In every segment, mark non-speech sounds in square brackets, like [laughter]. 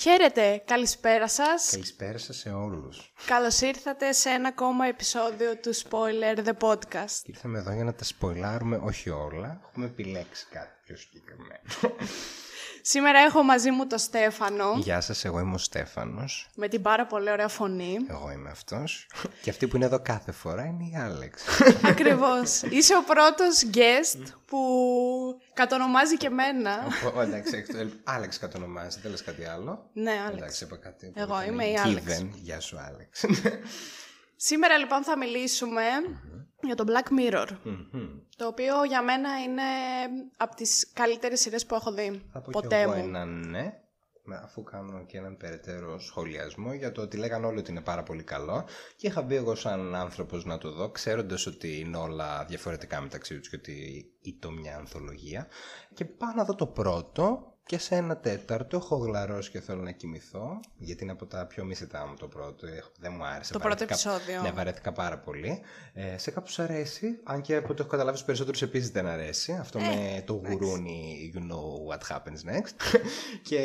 Χαίρετε, καλησπέρα σας. Καλησπέρα σας σε όλους. Καλώς ήρθατε σε ένα ακόμα επεισόδιο του Spoiler The Podcast. Ήρθαμε εδώ για να τα σποιλάρουμε όχι όλα, έχουμε επιλέξει κάτι πιο συγκεκριμένο. Σήμερα έχω μαζί μου τον Στέφανο. Γεια σας, εγώ είμαι ο Στέφανος. Με την πάρα πολύ ωραία φωνή. Εγώ είμαι αυτός. Και αυτή που είναι εδώ κάθε φορά είναι η Άλεξ. [laughs] Ακριβώς. Είσαι ο πρώτος guest που κατονομάζει και μένα. Ο, εντάξει, Άλεξ κατονομάζει, δεν λες κάτι άλλο. Ναι, Άλεξ. Εντάξει, είπα κάτι. Εγώ είμαι η Άλεξ. Γεια σου, Άλεξ. Σήμερα λοιπόν θα μιλήσουμε για το Black Mirror. Το οποίο για μένα είναι από τις καλύτερες σειρές που έχω δει. Θα πω ποτέ και εγώ μου. ένα ναι, αφού κάνω και έναν περαιτέρω σχολιασμό για το ότι λέγανε όλοι ότι είναι πάρα πολύ καλό και είχα μπει εγώ σαν άνθρωπος να το δω ξέροντας ότι είναι όλα διαφορετικά μεταξύ τους και ότι ήταν μια ανθολογία. Και πάω να δω το πρώτο και σε ένα τέταρτο έχω γλαρώσει και θέλω να κοιμηθώ γιατί είναι από τα πιο μισητά μου το πρώτο Έχω- δεν μου άρεσε Το πρώτο βαρέθηκα- επεισόδιο. ναι βαρέθηκα πάρα πολύ ε, σε κάποιους αρέσει αν και από ό,τι έχω καταλάβει στους περισσότερους επίσης δεν αρέσει αυτό Ε, με το γουρούνι you know what happens next [laughs] και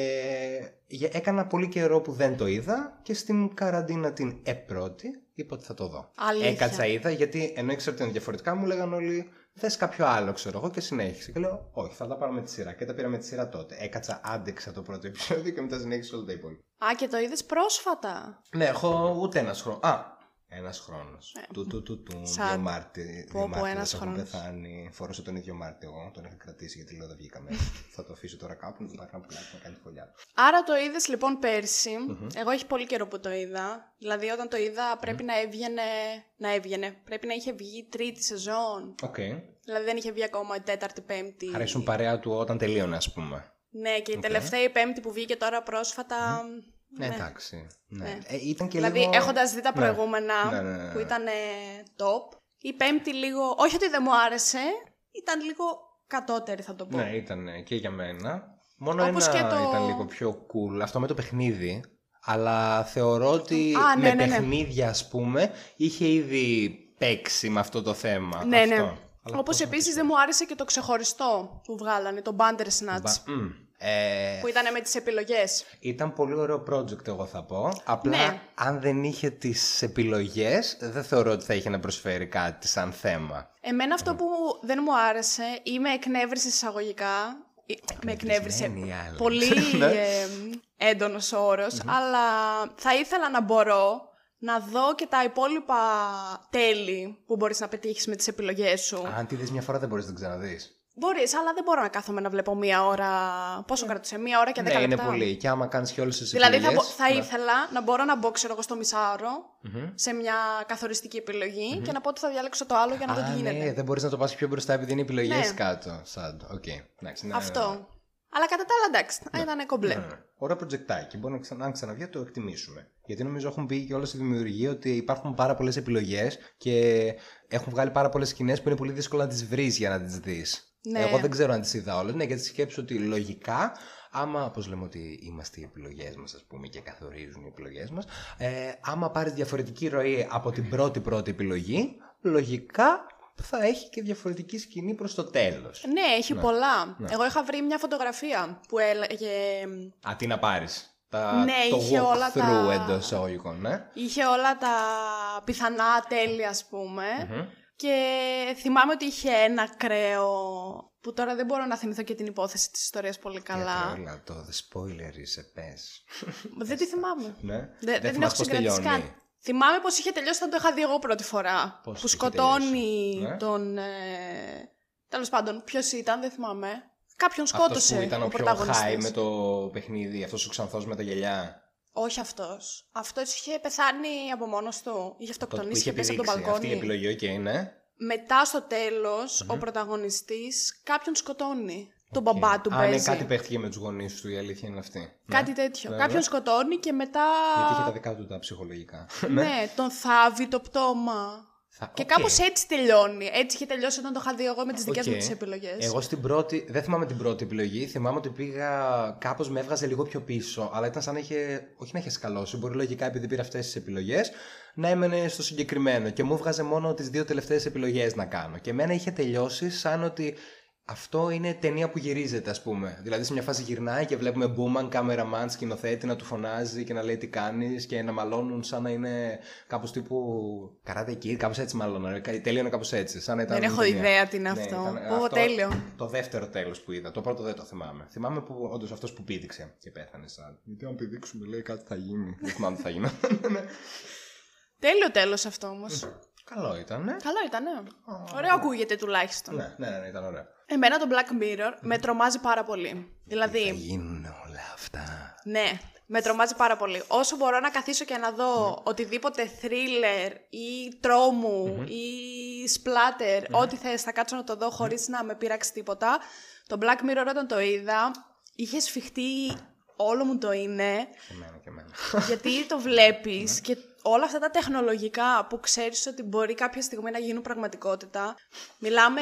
για- έκανα πολύ καιρό που δεν το είδα και στην καραντίνα την επρώτη είπα ότι θα το δω. Αλήθεια. Έκατσα είδα γιατί ενώ ήξερα ότι είναι διαφορετικά μου λέγαν όλοι Θες κάποιο άλλο, ξέρω εγώ, και συνέχισε. Και λέω, Όχι, θα τα πάρω με τη σειρά. Και τα πήρα με τη σειρά τότε. Έκατσα, άντεξα το πρώτο επεισόδιο και μετά συνέχισε όλα τα υπόλοιπα. Α, και το είδες πρόσφατα; Ναι, έχω ούτε ένα χρόνο. Α, ένας χρόνος. Ε, Του, του, του, του. σαν- Δύο Μάρτι. πω, Δύο πω, Μάρτυρες ένας έχουν χρόνος. πεθάνει. Φόρωσα τον ίδιο Μάρτιο εγώ. Τον είχα κρατήσει γιατί λέω δεν βγήκαμε. [laughs] θα το αφήσω τώρα κάπου να το πάρω ένα πουλάκι να κάνει φωλιά. Άρα το είδες λοιπόν πέρσι. Εγώ έχει πολύ καιρό που το είδα. Δηλαδή όταν το είδα πρέπει να έβγαινε... Να έβγαινε. Πρέπει να είχε βγει τρίτη σεζόν. Οκ. Δηλαδή δεν είχε βγει ακόμα η τέταρτη, πέμπτη. Αρέσουν παρέα του όταν τελείωνε, ας πούμε. Ναι, και η τελευταία η πέμπτη που βγήκε τώρα πρόσφατα. Ναι, εντάξει. Ναι. Ναι. Ε, ήταν και Δηλαδή λίγο... έχοντας δει τα Ναι. προηγούμενα Ναι, ναι, ναι, ναι. που ήταν ε, top. Η πέμπτη λίγο... Όχι ότι δεν μου άρεσε. Ήταν λίγο κατώτερη θα το πω. Ναι, ήταν και για μένα. Μόνο Όπως ένα και το- ήταν λίγο πιο cool. Αυτό με το παιχνίδι. Αλλά θεωρώ ότι Α, ναι, με ναι, ναι. παιχνίδια, ας πούμε, είχε ήδη παίξει με αυτό το θέμα. Ναι, αυτό. ναι. Αλλά Όπως πώς να επίσης το δεν μου άρεσε και το ξεχωριστό που βγάλανε, το Bandersnatch. Μπα- μμ. Ε, Που ήταν με τις επιλογές. Ήταν πολύ ωραίο project εγώ θα πω. Απλά Ναι. αν δεν είχε τις επιλογές δεν θεωρώ ότι θα είχε να προσφέρει κάτι σαν θέμα. Εμένα αυτό που δεν μου άρεσε ή με εκνεύρισε εισαγωγικά. ή- Με εκνεύρισε. Εκνευρισμένη η άλλη. Πολύ [laughs] Ναι. ε, έντονος όρος, αλλά θα ήθελα να μπορώ να δω και τα υπόλοιπα τέλη που μπορείς να πετύχεις με τις επιλογές σου. Αν τη δεις μια φορά δεν μπορείς να την ξαναδείς. Μπορείς, αλλά δεν μπορώ να κάθομαι να βλέπω μία ώρα. Πόσο κρατούσε, μία ώρα και δέκα Ναι, είναι λεπτά. πολύ. Και άμα κάνεις και όλες τις Δηλαδή θα, επιλογές... μπο- θα ναι. ήθελα να μπορώ να μπω, ξέρω εγώ, στο μισάωρο Μμμ. σε μια καθοριστική επιλογή και να πω ότι θα διάλεξω το άλλο για να δω τι Α, γίνεται. ναι, δεν μπορείς να το πας πιο μπροστά επειδή είναι επιλογές Ναι. κάτω. Σαν, οκ. Εντάξει, ναι, Αυτό. ναι, ναι. Αλλά κατά τα άλλα εντάξει, ήταν κομπλέ. Ναι, ναι. Ωραίο προτζεκτάκι. Μπορεί να ξανα, αν ξαναβγεί να το εκτιμήσουμε. Γιατί νομίζω έχουν πει και όλα στη δημιουργία ότι υπάρχουν πάρα πολλές επιλογές και έχουν βγάλει πάρα πολλές σκηνές που είναι πολύ δύσκολο να τις βρεις για να τις δεις. Ναι. Εγώ δεν ξέρω αν τις είδα όλες. Ναι, γιατί σκέψου ότι λογικά, άμα, που λέμε ότι είμαστε οι επιλογές μας, ας πούμε, και καθορίζουν οι επιλογές μας, ε, άμα πάρεις διαφορετική ροή από την πρώτη πρώτη επιλογή, λογικά θα έχει και διαφορετική σκηνή προς το τέλος. Ναι, έχει πολλά. Ναι. Εγώ είχα βρει μια φωτογραφία που έλεγε. Α, τι να πάρεις. Τα, Ναι, το είχε όλα walkthrough τα- εντός εισαγωγικών, ναι. Είχε όλα τα πιθανά τέλη, ας πούμε. Και θυμάμαι ότι είχε ένα ακραίο. που τώρα δεν μπορώ να θυμηθώ και την υπόθεση της ιστορίας πολύ καλά. Όλα το the spoiler is a πες. Δεν τη θυμάμαι. ναι. Δεν, δεν δεν την θυμάσαι έχω πώς συγκρατήσει τελειώνει. καν. Θυμάμαι πως είχε τελειώσει όταν το είχα δει εγώ πρώτη φορά. Πώς που είχε σκοτώνει τελειώσει; Ναι. τον. Ε... Τέλος πάντων, ποιος ήταν, δεν θυμάμαι. Κάποιον Αυτός σκότωσε που ήταν ο, ο πιο πρωταγωνιστής. high με το παιχνίδι, αυτός ο ξανθός με τα γυαλιά. Όχι αυτός. Αυτός είχε πεθάνει από μόνος του. Είχε Αυτό που αυτοκτονήσει είχε και πέσει από τον επιδείξει. Αυτή η μπαλκόνι. επιλογή, οκ, ναι. Μετά στο τέλος, ο πρωταγωνιστής κάποιον σκοτώνει. Τον μπαμπά του Α, ναι, παίζει. κάτι παίχτηκε με τους γονείς του, η αλήθεια είναι αυτή. Κάτι Ναι. τέτοιο. Ναι, κάποιον ναι. σκοτώνει και μετά. Γιατί είχε τα δικά του τα ψυχολογικά. Ναι, τον θάβει το πτώμα. Θα- Και οκ. κάπως έτσι τελειώνει. Έτσι είχε τελειώσει όταν το είχα δει εγώ με τις δικές Οκ. μου τις επιλογές. Εγώ στην πρώτη, δεν θυμάμαι την πρώτη επιλογή. Θυμάμαι ότι πήγα, κάπως με έβγαζε λίγο πιο πίσω. Αλλά ήταν σαν να είχε, όχι να είχε σκαλώσει. Μπορεί λογικά επειδή πήρα αυτές τις επιλογές να έμενε στο συγκεκριμένο. Και μου έβγαζε μόνο τις δύο τελευταίες επιλογές να κάνω. Και εμένα είχε τελειώσει σαν ότι αυτό είναι ταινία που γυρίζεται, ας πούμε. Δηλαδή, σε μια φάση γυρνάει και βλέπουμε Μπούμαν, κάμεραμαν, σκηνοθέτη να του φωνάζει και να λέει τι κάνεις και να μαλώνουν σαν να είναι κάπως τύπου. Καράτε εκεί, κάπως έτσι μάλλον. Τελείωνε κάπως έτσι. Σαν να ήταν δεν έχω ταινία. ιδέα τι είναι Ναι, αυτό. ήταν Ω, αυτό τέλειο. Το δεύτερο τέλος που είδα. Το πρώτο δεν το θυμάμαι. Θυμάμαι που όντως αυτός που πήδηξε και πέθανε σαν. Γιατί αν πηδήξουμε, λέει κάτι θα γίνει. δεν θυμάμαι τι θα γίνει. Τέλειο τέλος αυτό όμως. Καλό ήταν, ναι. Καλό ήταν, ναι. Ωραίο ακούγεται τουλάχιστον. Ναι, ναι, ναι, ήταν ωραίο. Εμένα το Black Mirror με τρομάζει πάρα πολύ. Θα Δηλαδή, γίνουν όλα αυτά; ναι, με τρομάζει πάρα πολύ. Όσο μπορώ να καθίσω και να δω οτιδήποτε thriller ή τρόμου ή splatter, ό,τι θες, θα κάτσω να το δω χωρίς να με πειράξει τίποτα. Το Black Mirror όταν το είδα, είχε σφιχτεί όλο μου το είναι, Και εμένα και εμένα. γιατί το βλέπεις και όλα αυτά τα τεχνολογικά που ξέρεις ότι μπορεί κάποια στιγμή να γίνουν πραγματικότητα, μιλάμε,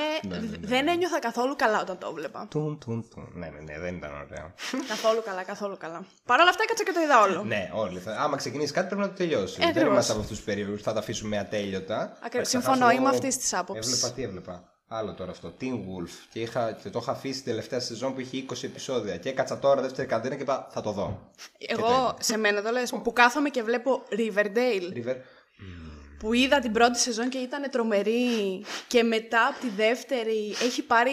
δεν ένιωθα καθόλου καλά όταν το έβλεπα. Τουν, τουν, τουν. Ναι, ναι, ναι, δεν ήταν ωραίο. καθόλου καλά, καθόλου καλά. Παρ' όλα αυτά έκατσα και το είδα όλο. ναι, όλοι. Θα... Άμα ξεκινήσεις κάτι πρέπει να το τελειώσεις. Ε, δεν ακριβώς. είμαστε από αυτούς τους περίεργους που θα τα αφήσουμε ατέλειωτα. Ακριβώς. Θα Συμφωνώ, χάσω- είμαι αυτής της άποψης. Έβλεπα, τι έβλεπα. Άλλο τώρα αυτό. Teen Wolf. Και, είχα, και το είχα αφήσει την τελευταία σεζόν που είχε 20 επεισόδια. Και έκατσα τώρα δεύτερη καντίνα και είπα θα το δω. Εγώ σε μένα το λες, που κάθομαι και βλέπω Riverdale, River. που είδα την πρώτη σεζόν και ήταν τρομερή και μετά από τη δεύτερη έχει πάρει...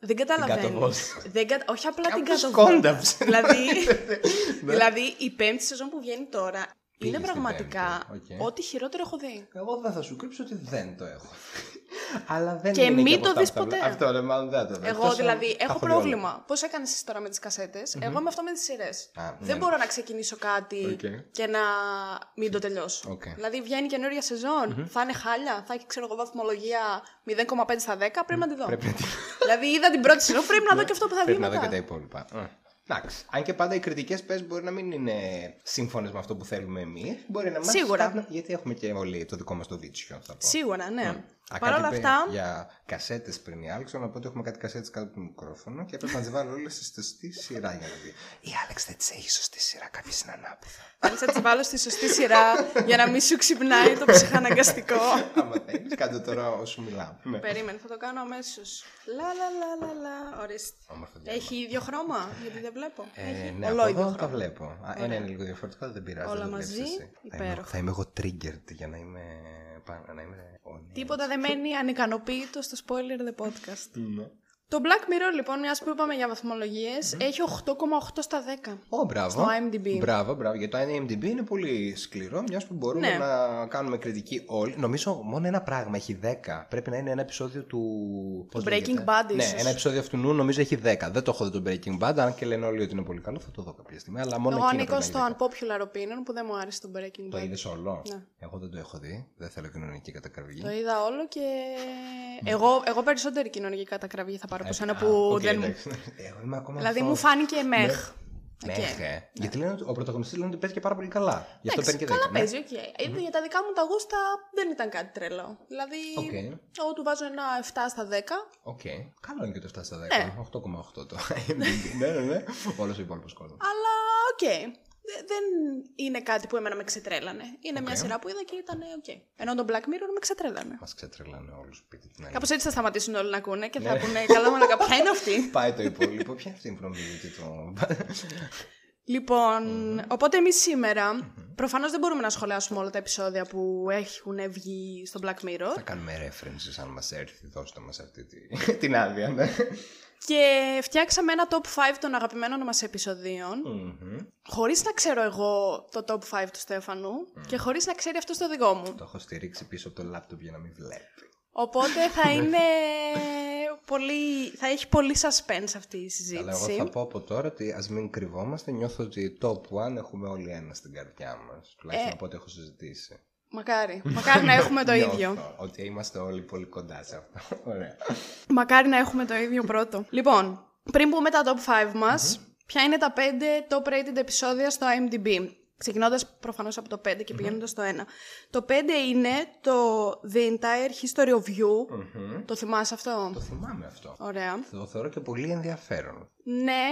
Δεν καταλαβαίνω. κάτω βόλτα. Δεν κα... Όχι απλά την Κάπως κάτω βόλτα. σκόνταψε. δηλαδή, [laughs] Ναι. δηλαδή η πέμπτη σεζόν που βγαίνει τώρα Πήγε είναι στην πραγματικά πέμπτη, οκ. ό,τι χειρότερο έχω δει. Εγώ δεν θα σου κρύψω ότι δεν το έχω. Αλλά δεν Και είναι μην από το αυτά δεις που τα ποτέ. βλέπω. Αυτό ρε, μάλλον δεν θα το δω. Εγώ Εκτός δηλαδή αν τα έχω έχω δει όλα. πρόβλημα. Πώς έκανες εσύ τώρα με τις κασέτες Εγώ είμαι αυτό με τις σειρές. Α, Δεν ναι. μπορώ να ξεκινήσω κάτι Οκ. και να μην το τελειώσω. Οκ. Δηλαδή βγαίνει καινούργια σεζόν, θα είναι χάλια, θα έχει ξέρω εγώ βαθμολογία 0,5 στα 10, πρέπει να τη δω. Πρέπει να τη- δηλαδή είδα την πρώτη σεζόν, πρέπει να δω και αυτό που θα βγει Πρέπει να δω μετά. και τα υπόλοιπα. Ε. Εντάξει. Αν και πάντα οι κριτικές πες μπορεί να μην είναι σύμφωνες με αυτό που θέλουμε εμείς. Μπορεί να μας Σίγουρα. κάνουν- Γιατί έχουμε και όλοι το δικό μας το βίτσιο, θα πω. Σίγουρα, ναι. Α, Παρ' κάτι όλα είπε αυτά, Για κασέτες πριν η Άλεξ, να πω ότι έχουμε κάτι κασέτες κάτω από το μικρόφωνο και έπρεπε να τις βάλω όλες στη σωστή σειρά για να δει. Η Άλεξ δεν τις έχει σωστή σειρά, κάποιε είναι ανάποδα. θέλεις να τις βάλω στη σωστή σειρά για να μην σου ξυπνάει το ψυχαναγκαστικό. Άμα θέλει, κάντε τώρα όσο μιλάμε. Ναι. Περίμενε, θα το κάνω αμέσως. Λα λα λα λα λα. Ορίστε. Όμορφο διάλογο. Έχει ίδιο χρώμα, γιατί δεν βλέπω. Ε, Έχει ναι, από ολόιδιο εδώ τα χρώμα. βλέπω. Α, ένα είναι λίγο διαφορετικό, αλλά δεν πειράζει. Όλα δεν το μαζί, βλέπεις εσύ. Θα είμαι, υπέροχα. θα είμαι εγώ triggered για να είμαι. Πάνω- Να είμαι ο νέος. Τίποτα δεν μένει ανικανοποίητο στο spoiler the podcast. Ναι. Το Black Mirror, λοιπόν, μιας που είπαμε για βαθμολογίες, έχει 8,8 στα 10. Ω, μπράβο. Στο IMDb. Μπράβο, μπράβο. Γιατί το IMDb είναι πολύ σκληρό, μιας που μπορούμε Ναι. να κάνουμε κριτική όλοι. Νομίζω μόνο ένα πράγμα έχει 10. Πρέπει να είναι ένα επεισόδιο του. πώς Breaking λέγεται; Bad, Ναι, ίσως. ένα επεισόδιο αυτού νου νομίζω έχει 10. Δεν το έχω δει το Breaking Bad, αν και λένε όλοι ότι είναι πολύ καλό, θα το δω κάποια στιγμή. Αλλά μόνο Εγώ εκείνο ανήκω πρέπει να στο έχει 10. unpopular opinion που δεν μου άρεσε το Breaking Το Bad. είδες όλο; Ναι. Εγώ δεν το έχω δει. Δεν θέλω κοινωνική κατακραυγή. Το είδα όλο και. Εγώ, εγώ περισσότερη κοινωνική κατακραυγή θα πάρω από σένα Α, που οκ, δεν μου. εντάξει. Εγώ είμαι ακόμα Δηλαδή αυτό. μου φάνηκε meh. Ναι, Οκ. ε. Γιατί λένε ότι ο πρωταγωνιστής λένε ότι παίζει και πάρα πολύ καλά. Γι' αυτό Εντάξει, παίρνει και 10. καλά ναι. παίζει, οκ. Ε, Για τα δικά μου τα γούστα δεν ήταν κάτι τρελό. Δηλαδή, Οκ. εγώ του βάζω ένα 7 στα 10. Οκ. Καλό είναι και το 7 στα 10. Ναι. 8,8 το. [laughs] ναι, ναι, ναι. Όλος ο υπόλοιπος κόσμος. Αλλά οκ. Δε- Δεν είναι κάτι που εμένα με ξετρέλανε. Είναι μια σειρά που είδα και ήταν οκ. Ενώ το Black Mirror με ξετρέλανε. Μας ξετρέλανε όλους. Πείτε την αλήθεια. Κάπως έτσι θα σταματήσουν όλοι να ακούνε και θα Ναι. πούνε Καλά, μαλάκα, [laughs] ποια είναι αυτή; Πάει το υπόλοιπο. Ποια είναι αυτή η προμηθευτή το. [laughs] Λοιπόν, οπότε εμείς σήμερα προφανώς δεν μπορούμε να σχολιάσουμε όλα τα επεισόδια που έχουν βγει στο Black Mirror. Θα κάνουμε references αν μας έρθει. Δώστε μας αυτή τη... [laughs] την άδεια, ναι. Και φτιάξαμε ένα top 5 των αγαπημένων μας επεισοδίων, Μμμ. χωρίς να ξέρω εγώ το top 5 του Στέφανου και χωρίς να ξέρει αυτό το δικό μου. Το έχω στηρίξει πίσω από το λάπτοπ για να μην βλέπει. Οπότε θα είναι πολύ... θα έχει πολύ suspense αυτή η Αλλά εγώ συζήτηση. θα πω από τώρα ότι ας μην κρυβόμαστε. Νιώθω ότι top 1 έχουμε όλοι ένα στην καρδιά μας. Τουλάχιστον Ε. από ό,τι έχω συζητήσει. Μακάρι. Μακάρι να έχουμε το [laughs] Νιώθω ίδιο. Ότι είμαστε όλοι πολύ κοντά σε αυτό. [laughs] Ωραία. Μακάρι να έχουμε το ίδιο πρώτο. Λοιπόν, πριν πούμε τα top 5 μας, ποια είναι τα 5 top rated επεισόδια στο IMDb. Ξεκινώντας προφανώς από το 5 και πηγαίνοντας στο 1. Το 5 είναι το The Entire History of You. Μμμ. Το θυμάσαι αυτό; Το θυμάμαι αυτό. Ωραία. Το θεωρώ και πολύ ενδιαφέρον. Ναι,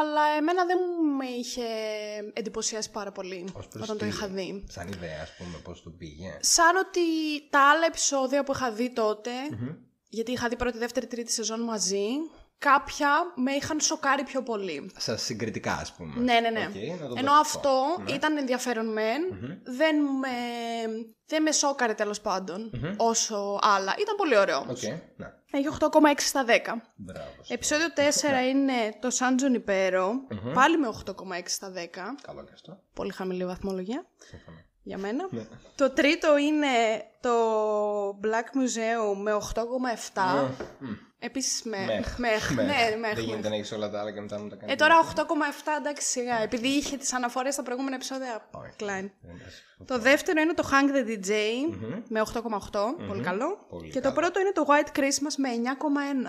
αλλά εμένα δεν με είχε εντυπωσιάσει πάρα πολύ Ως προς όταν το τι- είχα δει. Σαν ιδέα, ας πούμε, πώς το πήγε. Σαν ότι τα άλλα επεισόδια που είχα δει τότε, γιατί είχα δει πρώτη, δεύτερη, τρίτη σεζόν μαζί, κάποια με είχαν σοκάρει πιο πολύ. Σα συγκριτικά, ας πούμε. Ναι, ναι, ναι. Okay, να το Ενώ δω αυτό Ναι. ήταν ενδιαφέρον μεν, δεν, με, δεν με σόκαρε τέλος πάντων όσο άλλα. Ήταν πολύ ωραίο. Οκ, ναι. Έχει 8,6 στα 10. Μπράβο. Επεισόδιο 4 είναι το San Junipero, πάλι με 8,6 στα 10. Καλό και αυτό. Πολύ χαμηλή βαθμολογία Σύμφωνα. για μένα. Ναι. Το τρίτο είναι το Black Museum με 8,7. Επίσης με... Μεχ. μεχ. Μεχ. Ναι, μεχ. Δεν γίνεται να έχεις όλα τα άλλα και μετά να τα κάνεις. Ε, τώρα 8,7 εντάξει σιγά. Επειδή είχε τις αναφορές στα προηγούμενα επεισόδια. Όχι. Klein. Εντάξει. Το δεύτερο είναι το Hang the DJ με 8,8. Πολύ καλό. Πολύ και καλό. το πρώτο είναι το White Christmas με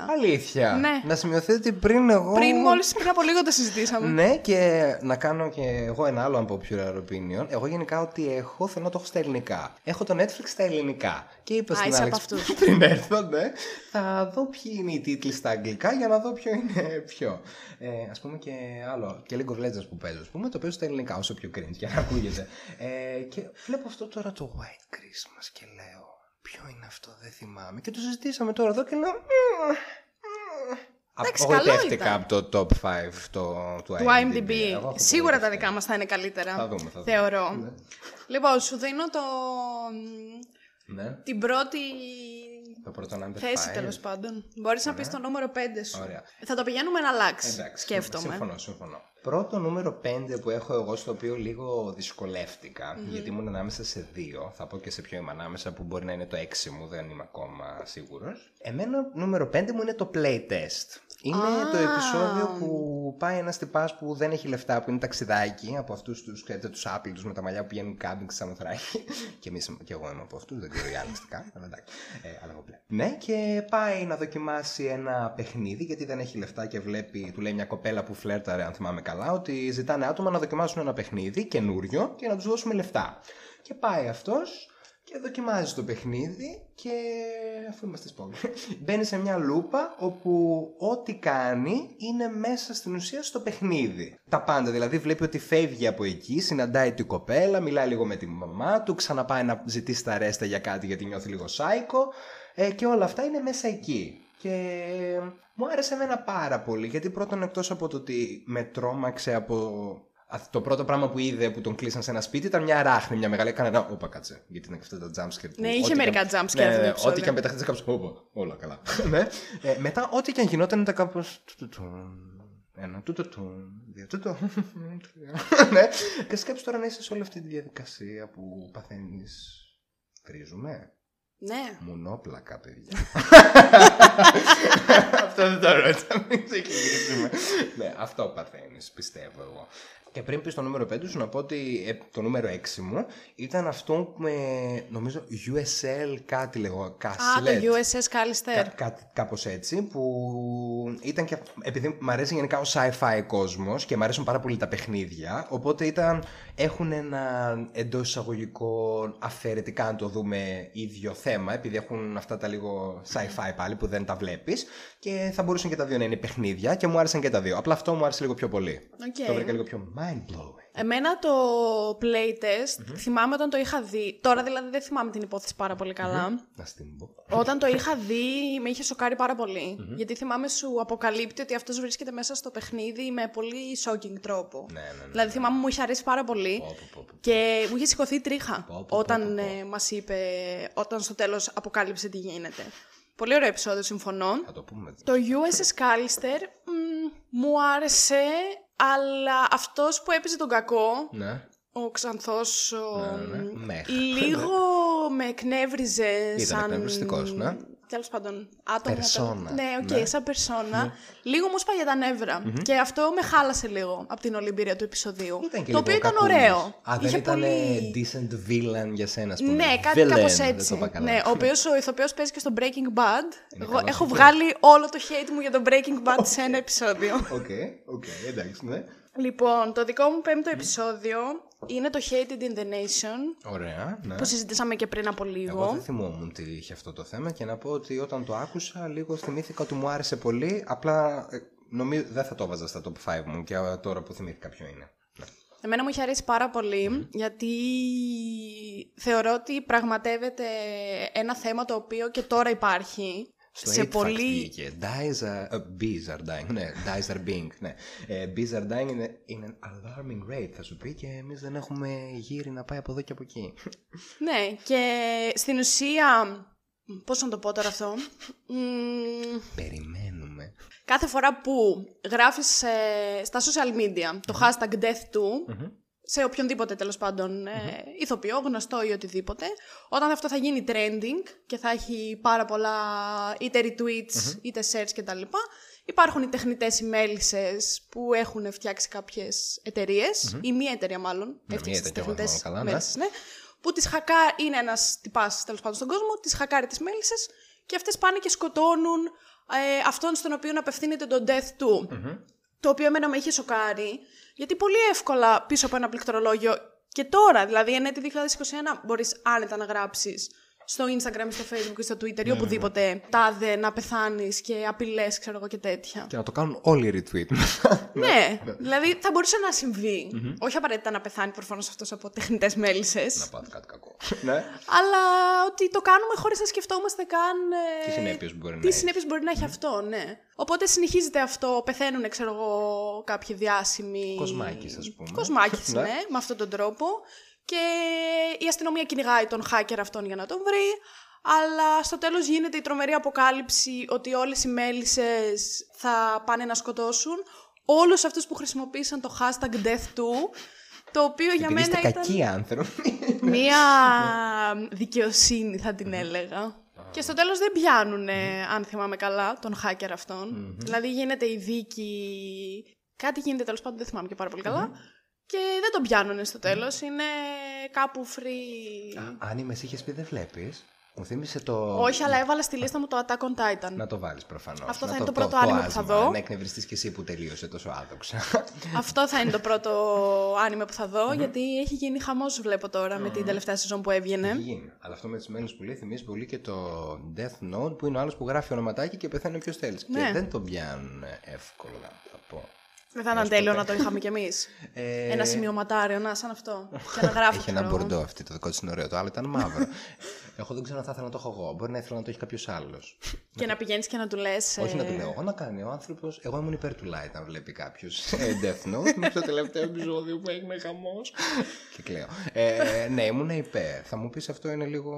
9,1. Αλήθεια. Ναι. Να σημειωθεί ότι πριν εγώ. Πριν μόλις πριν από λίγο το συζητήσαμε. Ναι, και να κάνω και εγώ ένα άλλο unpopular opinion. Εγώ γενικά ό,τι έχω θέλω να το έχω στα ελληνικά. Έχω το Netflix στα ελληνικά. Και είπα Α, στην είσαι Άλεξ από αυτούς. [laughs] πριν έρθω, ναι, θα δω ποιοι είναι οι τίτλοι στα αγγλικά για να δω ποιο είναι ποιο. Ε, ας πούμε και άλλο, και League of Legends που παίζω, ας πούμε, το παίζω στα ελληνικά όσο πιο cringe για να ακούγεται. Ε, και βλέπω αυτό τώρα το White Christmas και λέω, ποιο είναι αυτό, δεν θυμάμαι. Και το συζητήσαμε τώρα εδώ και λέω, «Μμμ, μμμ». Εντάξει, καλό Απογοητεύτηκα ήταν. από το top 5 το, του του IMDb. IMDb. Εγώ έχω Σίγουρα τα απογοητευτεί. δικά μας θα είναι καλύτερα. Θα δούμε, θα δούμε. Θεωρώ. Ναι. Λοιπόν, σου δίνω το... Ναι, την πρώτη το πρώτο number θέση 5. τέλος πάντων. Μπορείς να πεις το νούμερο 5 σου. Ωραία. Θα το πηγαίνουμε να αλλάξει. Εντάξει, σκέφτομαι. Συμφωνώ, συμφωνώ. Πρώτο νούμερο 5 που έχω εγώ, στο οποίο λίγο δυσκολεύτηκα, γιατί ήμουν ανάμεσα σε δύο. Θα πω και σε ποιο είμαι ανάμεσα, που μπορεί να είναι το 6 μου, δεν είμαι ακόμα σίγουρος. Εμένα, νούμερο 5 μου είναι το playtest. Είναι Α. το επεισόδιο που πάει ένας τυπάς που δεν έχει λεφτά, που είναι ταξιδάκι από αυτούς τους ξέρετε, τους άπλητου με τα μαλλιά που πηγαίνουν κάμπινγκ σαν Σαμοθράκη. [laughs] και, εμείς, και εγώ είμαι από αυτούς, δεν ξέρω οι άλλοι τι κάνουν, αλλά εντάξει. Ε, αλλά εγώ βλέπω. Ναι, και πάει να δοκιμάσει ένα παιχνίδι, γιατί δεν έχει λεφτά και βλέπει, του λέει μια κοπέλα που φλέρταρε, αν θυμάμαι καλά, ότι ζητάνε άτομα να δοκιμάσουν ένα παιχνίδι καινούριο και να τους δώσουμε λεφτά. Και πάει αυτός και δοκιμάζεις το παιχνίδι και αφού είμαστε σπόγγι, [laughs] μπαίνεις σε μια λούπα όπου ό,τι κάνει είναι μέσα στην ουσία στο παιχνίδι. Τα πάντα, δηλαδή βλέπει ότι φεύγει από εκεί, συναντάει την κοπέλα, μιλάει λίγο με τη μαμά του, ξαναπάει να ζητήσει τα ρέστα για κάτι γιατί νιώθει λίγο σάικο ε, και όλα αυτά είναι μέσα εκεί. Και μου άρεσε εμένα πάρα πολύ γιατί πρώτον εκτός από το ότι με τρόμαξε από Α, Το πρώτο πράγμα που είδε που τον κλείσαν σε ένα σπίτι ήταν μια ράχνη, μια μεγάλη. Έκανε ένα. Όπα, κάτσε. Γιατί είναι και αυτά τα jumpscare. που Ναι, είχε ό,τι μερικά και αν- jumpscare Ναι, αυτό το ναι, επεισόδιο. Ό,τι και αν πεταχτείς κάποιο. Όπα, όλα καλά. [laughs] ναι. ε, μετά, ό,τι και αν γινόταν ήταν κάπως. Ένα, τούτο, του, δύο, τούτο. τρία. [laughs] ναι. Και σκέψου τώρα να είσαι σε όλη αυτή τη διαδικασία που παθαίνεις. Βρίζουμε. Ναι. Μουνόπλακα, παιδιά. [laughs] αυτό δεν το ρώτησα, μην ξεκινήσουμε. ναι, αυτό παθαίνεις, πιστεύω εγώ. Και πριν πεις το νούμερο 5 σου να πω ότι ε, το νούμερο 6 μου ήταν αυτό με νομίζω USL κάτι λέγω, Α, το Κάσλετ. USS Callister. Κά, κάτι, κάπως έτσι που ήταν και επειδή μου αρέσει γενικά ο sci-fi κόσμος και μου αρέσουν πάρα πολύ τα παιχνίδια οπότε ήταν, έχουν ένα εντός εισαγωγικών αφαιρετικά αν το δούμε ίδιο θέμα επειδή έχουν αυτά τα λίγο sci-fi πάλι που δεν τα βλέπεις και θα μπορούσαν και τα δύο να είναι παιχνίδια και μου άρεσαν και τα δύο απλά αυτό μου άρεσε λίγο πιο πολύ Οκ. το βρήκα λίγο πιο mind-blowing Εμένα το playtest θυμάμαι όταν το είχα δει. Τώρα δηλαδή δεν θυμάμαι την υπόθεση πάρα πολύ καλά. να στην πω Όταν το είχα δει, με είχε σοκάρει πάρα πολύ. Γιατί θυμάμαι σου αποκαλύπτει ότι αυτός βρίσκεται μέσα στο παιχνίδι με πολύ shocking τρόπο. ναι, ναι, ναι. Δηλαδή θυμάμαι μου είχε αρέσει πάρα πολύ. Πω, πω, πω, πω. Και μου είχε σηκωθεί η τρίχα Πω, πω, πω, όταν πω, πω. ε, μας είπε, όταν στο τέλος αποκάλυψε τι γίνεται. Πολύ ωραίο επεισόδιο, συμφωνώ. θα το πούμε Το USS Callister μ, μου άρεσε, αλλά αυτός που έπαιζε τον κακό, ναι ο Ξανθός, ο, Ναι, ναι, ναι. Meh. λίγο με εκνεύριζε σαν... εκνευριστικός, ναι. Τέλος πάντων, άτομο. Περσόνα, Ναι, οκ, ναι. σαν περσόνα. Λίγο μου σπάγε τα νεύρα Και αυτό με χάλασε λίγο από την όλη εμπειρία του επεισοδίου. Ήταν και το λίγο οποίο ήταν κακούλης. ωραίο. Α, δεν Είχε ήταν πολύ... decent villain για σένα, ας πούμε. Ναι, κάτι Villain, κάπως δεν έτσι. το είπα καλά. Ναι, ο οποίο ο ηθοποιός παίζει και στο Breaking Bad. Είναι Εγώ καλός έχω ηθοποιός. βγάλει όλο το hate μου για το Breaking Bad [laughs] σε ένα επεισόδιο. OK, OK, εντάξει, ναι. λοιπόν, το δικό μου πέμπτο επεισόδιο είναι το Hated in the Nation, Ωραία, ναι. που συζητήσαμε και πριν από Εγώ λίγο. δεν θυμόμουν τι είχε αυτό το θέμα και να πω ότι όταν το άκουσα λίγο θυμήθηκα ότι μου άρεσε πολύ, απλά ε, νομίζω δεν θα το βάζα στα top 5 μου και ε, τώρα που θυμήθηκα ποιο είναι. Ναι. Εμένα μου είχε αρέσει πάρα πολύ, γιατί θεωρώ ότι πραγματεύεται ένα θέμα το οποίο και τώρα υπάρχει. Στο σε 8 πολύ- Fact βγήκε. Dies are, uh, bees are dying. Ναι, dies are being. Ναι. Ε, bees are dying είναι in an alarming rate, θα σου πει, και εμείς δεν έχουμε γύρι να πάει από εδώ και από εκεί. Ναι, και στην ουσία. Πώς να το πω τώρα αυτό. Μ, Περιμένουμε. κάθε φορά που γράφεις ε, στα social media το hashtag death to, σε οποιονδήποτε τέλος πάντων ε, ηθοποιό, γνωστό ή οτιδήποτε, όταν αυτό θα γίνει trending και θα έχει πάρα πολλά είτε retweets είτε shares κτλ. Υπάρχουν οι τεχνητές οι μέλισσες που έχουν φτιάξει κάποιες εταιρείες, ή μία εταιρεία μάλλον, Ναι, έφτιαξε μία τις εταιρεία, τεχνητές μάλλον καλά, ναι. μέλισσες, ναι, που τις χακά, είναι ένας τυπάς τέλος πάντων στον κόσμο, τις χακάρει τις μέλισσες και αυτές πάνε και σκοτώνουν ε, αυτόν στον οποίο απευθύνεται το death του. Το οποίο εμένα με είχε σοκάρει, γιατί πολύ εύκολα πίσω από ένα πληκτρολόγιο και τώρα, δηλαδή εν έτη 2021, μπορείς άνετα να γράψεις στο Instagram, στο Facebook ή στο Twitter ή οπουδήποτε τάδε να πεθάνεις και απειλές, ξέρω εγώ και τέτοια. Και να το κάνουν όλοι retweet. [laughs] Ναι, δηλαδή θα μπορούσε να συμβεί. Όχι απαραίτητα να πεθάνει προφανώς αυτός από τεχνητές μέλισσες. να πάθει κάτι κακό. [laughs] ναι. Αλλά ότι το κάνουμε χωρίς να σκεφτόμαστε καν. ε, Τι συνέπειες μπορεί να τι έχει. συνέπειες μπορεί να έχει αυτό, ναι. Οπότε συνεχίζεται αυτό. Πεθαίνουν, ξέρω εγώ, κάποιοι διάσημοι. Κοσμάκης, ας πούμε. Κοσμάκης, [laughs] Ναι. ναι, με αυτόν τον τρόπο. Και η αστυνομία κυνηγάει τον hacker αυτόν για να τον βρει. Αλλά στο τέλος γίνεται η τρομερή αποκάλυψη ότι όλες οι μέλισσες θα πάνε να σκοτώσουν όλους αυτούς που χρησιμοποίησαν το hashtag death2, το οποίο για Επειδή είστε μένα ήταν κακοί άνθρωποι. μία [laughs] δικαιοσύνη θα την έλεγα. Και στο τέλος δεν πιάνουν, αν θυμάμαι καλά, τον hacker αυτον Δηλαδή γίνεται η δίκη... Κάτι γίνεται τέλος πάντων, δεν θυμάμαι και πάρα πολύ καλά. Και δεν τον πιάνουν στο τέλος. Είναι κάπου free... Αν είμαι εσύ, είχες πει δεν βλέπεις. Μου θύμισε το. Όχι, αλλά έβαλα στη λίστα μου το Attack on Titan. Να το βάλεις προφανώς. Αυτό θα είναι το πρώτο άνιμε που θα δω. Να εκνευριστείς και εσύ που τελείωσε τόσο άδοξα. Αυτό θα είναι το πρώτο [laughs] άνιμε που θα δω, γιατί έχει γίνει χαμός βλέπω τώρα με την τελευταία σεζόν που έβγαινε. Έχει γίνει. Αλλά αυτό με τις μέλη που λέει θυμίζει πολύ και το Death Note που είναι ο άλλος που γράφει ονοματάκι και πεθαίνει όποιο θέλει. Ναι. Και δεν τον πιάνουν εύκολα, θα πω. Δεν θα ήταν τέλειο να το είχαμε κι εμείς. Ε, Ένα σημειωματάριο, να σαν αυτό. [laughs] Και να γράφει. Έχει ένα ξέρω εγώ. μπορντό αυτή, το δικό της είναι ωραίο. Το άλλο ήταν μαύρο. Εγώ δεν ξέρω αν θα ήθελα να το έχω εγώ. Μπορεί να ήθελα να το έχει κάποιος άλλος. [laughs] Και να πηγαίνεις και να του λες. Όχι να του λέω εγώ να κάνει. Ο άνθρωπο, εγώ ήμουν υπέρ του light αν βλέπει κάποιος Death Note. μέχρι το τελευταίο επεισόδιο που έγινε χαμός. [laughs] και κλαίω. Ε, ναι, ήμουν υπέρ. Θα μου πεις αυτό είναι λίγο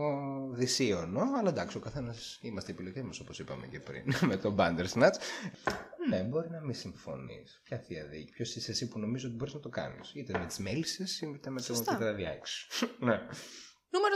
δυσίωνο, αλλά εντάξει, ο καθένας είμαστε επιλογές μας όπως είπαμε και πριν [laughs] με τον Bandersnatch. Ναι, μπορεί να μην συμφωνείς. Ποια θεία δίκη, ποιος είσαι εσύ που νομίζω ότι μπορείς να το κάνεις. Είτε με τις μέλισσες είτε με το Σωστά. τι θα διάξει. ναι. Νούμερο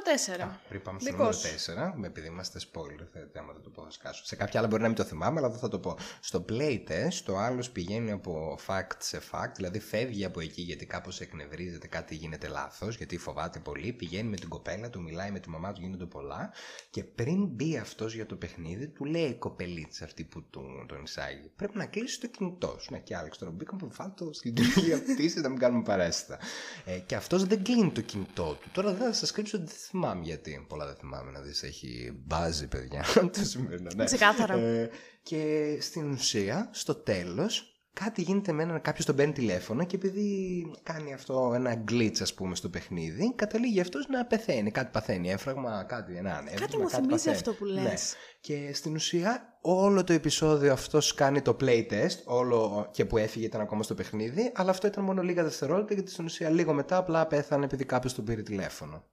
4. Πριν πάμε στο Δικός νούμερο 4, με επειδή είμαστε spoiler, θα άμα δεν το πω θα σκάσω. Σε κάποια άλλα μπορεί να μην το θυμάμαι, αλλά εδώ θα το πω. Στο playtest, το άλλος πηγαίνει από fact σε fact, δηλαδή φεύγει από εκεί γιατί κάπως εκνευρίζεται, κάτι γίνεται λάθος, γιατί φοβάται πολύ. Πηγαίνει με την κοπέλα του, μιλάει με τη μαμά του, γίνονται πολλά. Και πριν μπει αυτός για το παιχνίδι, του λέει η κοπελίτσα αυτή που του, τον εισάγει: Πρέπει να κλείσεις το κινητό σου. Ναι, και Άλεξ, τώρα μπήκαμε που φάτο στην λειτουργία αυτή, [laughs] να μην κάνουμε παρέστα. Ε, και αυτός δεν κλείνει το κινητό του. Τώρα δεν θα σας κρύψω ότι δεν θυμάμαι γιατί. Πολλά δεν θυμάμαι να δεις. Έχει μπάζει, παιδιά. [laughs] το σημερινό, ναι. Ξεκάθαρα. Ε, και στην ουσία, στο τέλος, κάτι γίνεται με έναν κάποιος τον παίρνει τηλέφωνο και επειδή κάνει αυτό ένα glitch, ας πούμε, στο παιχνίδι, καταλήγει αυτός να πεθαίνει. Κάτι παθαίνει, έμφραγμα, κάτι, ένα ανέβημα, μου θυμίζει παθαίνει. αυτό που λες. Ναι. Και στην ουσία όλο το επεισόδιο αυτός κάνει το playtest, όλο και που έφυγε ήταν ακόμα στο παιχνίδι, αλλά αυτό ήταν μόνο λίγα δευτερόλεπτα γιατί στην ουσία λίγο μετά απλά πέθανε επειδή κάποιος τον πήρε τηλέφωνο.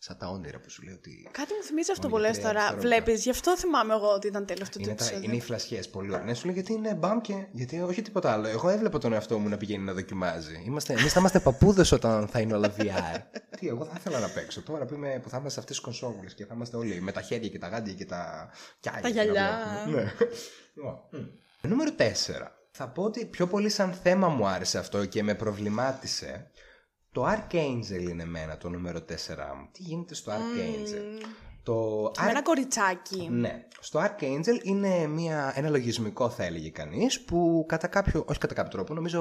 Σαν τα όνειρα που σου λέει ότι. Κάτι μου θυμίζει αυτό Μόνο που λες τρία τώρα. δευτερόλεπτα. Βλέπεις, γι' αυτό θυμάμαι εγώ ότι ήταν τέλο του Είναι, τα, επεισόδιο. είναι οι φλασιές πολύ ωραία. Ναι, σου λέει γιατί είναι μπαμ και. Γιατί όχι τίποτα άλλο. Εγώ έβλεπα τον εαυτό μου να πηγαίνει να δοκιμάζει. Είμαστε, εμείς θα είμαστε παππούδες όταν θα είναι όλα VR. [laughs] Τι, εγώ θα ήθελα να παίξω τώρα που, είμαι, που θα είμαστε σε αυτές τις κονσόβουλε και θα είμαστε όλοι με τα χέρια και τα γάντια και τα. κιάλια Τα και να γυαλιά. βλέπουμε. Ναι. Μμ. Νούμερο 4. Θα πω ότι πιο πολύ σαν θέμα μου άρεσε αυτό και με προβλημάτισε. Το Archangel είναι εμένα το νούμερο 4 μου. Τι γίνεται στο Archangel; Το Με ένα κοριτσάκι. ναι. Στο Archangel είναι μια, ένα λογισμικό, θα έλεγε κανείς, που κατά κάποιο, όχι κατά κάποιο τρόπο, νομίζω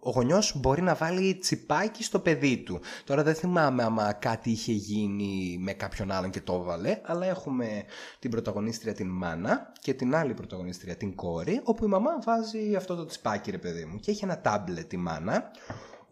ο γονιός μπορεί να βάλει τσιπάκι στο παιδί του. Τώρα δεν θυμάμαι άμα κάτι είχε γίνει με κάποιον άλλον και το έβαλε, αλλά έχουμε την πρωταγωνίστρια την μάνα και την άλλη πρωταγωνίστρια την κόρη, όπου η μαμά βάζει αυτό το τσιπάκι, ρε παιδί μου, και έχει ένα τάμπλετ η μάνα,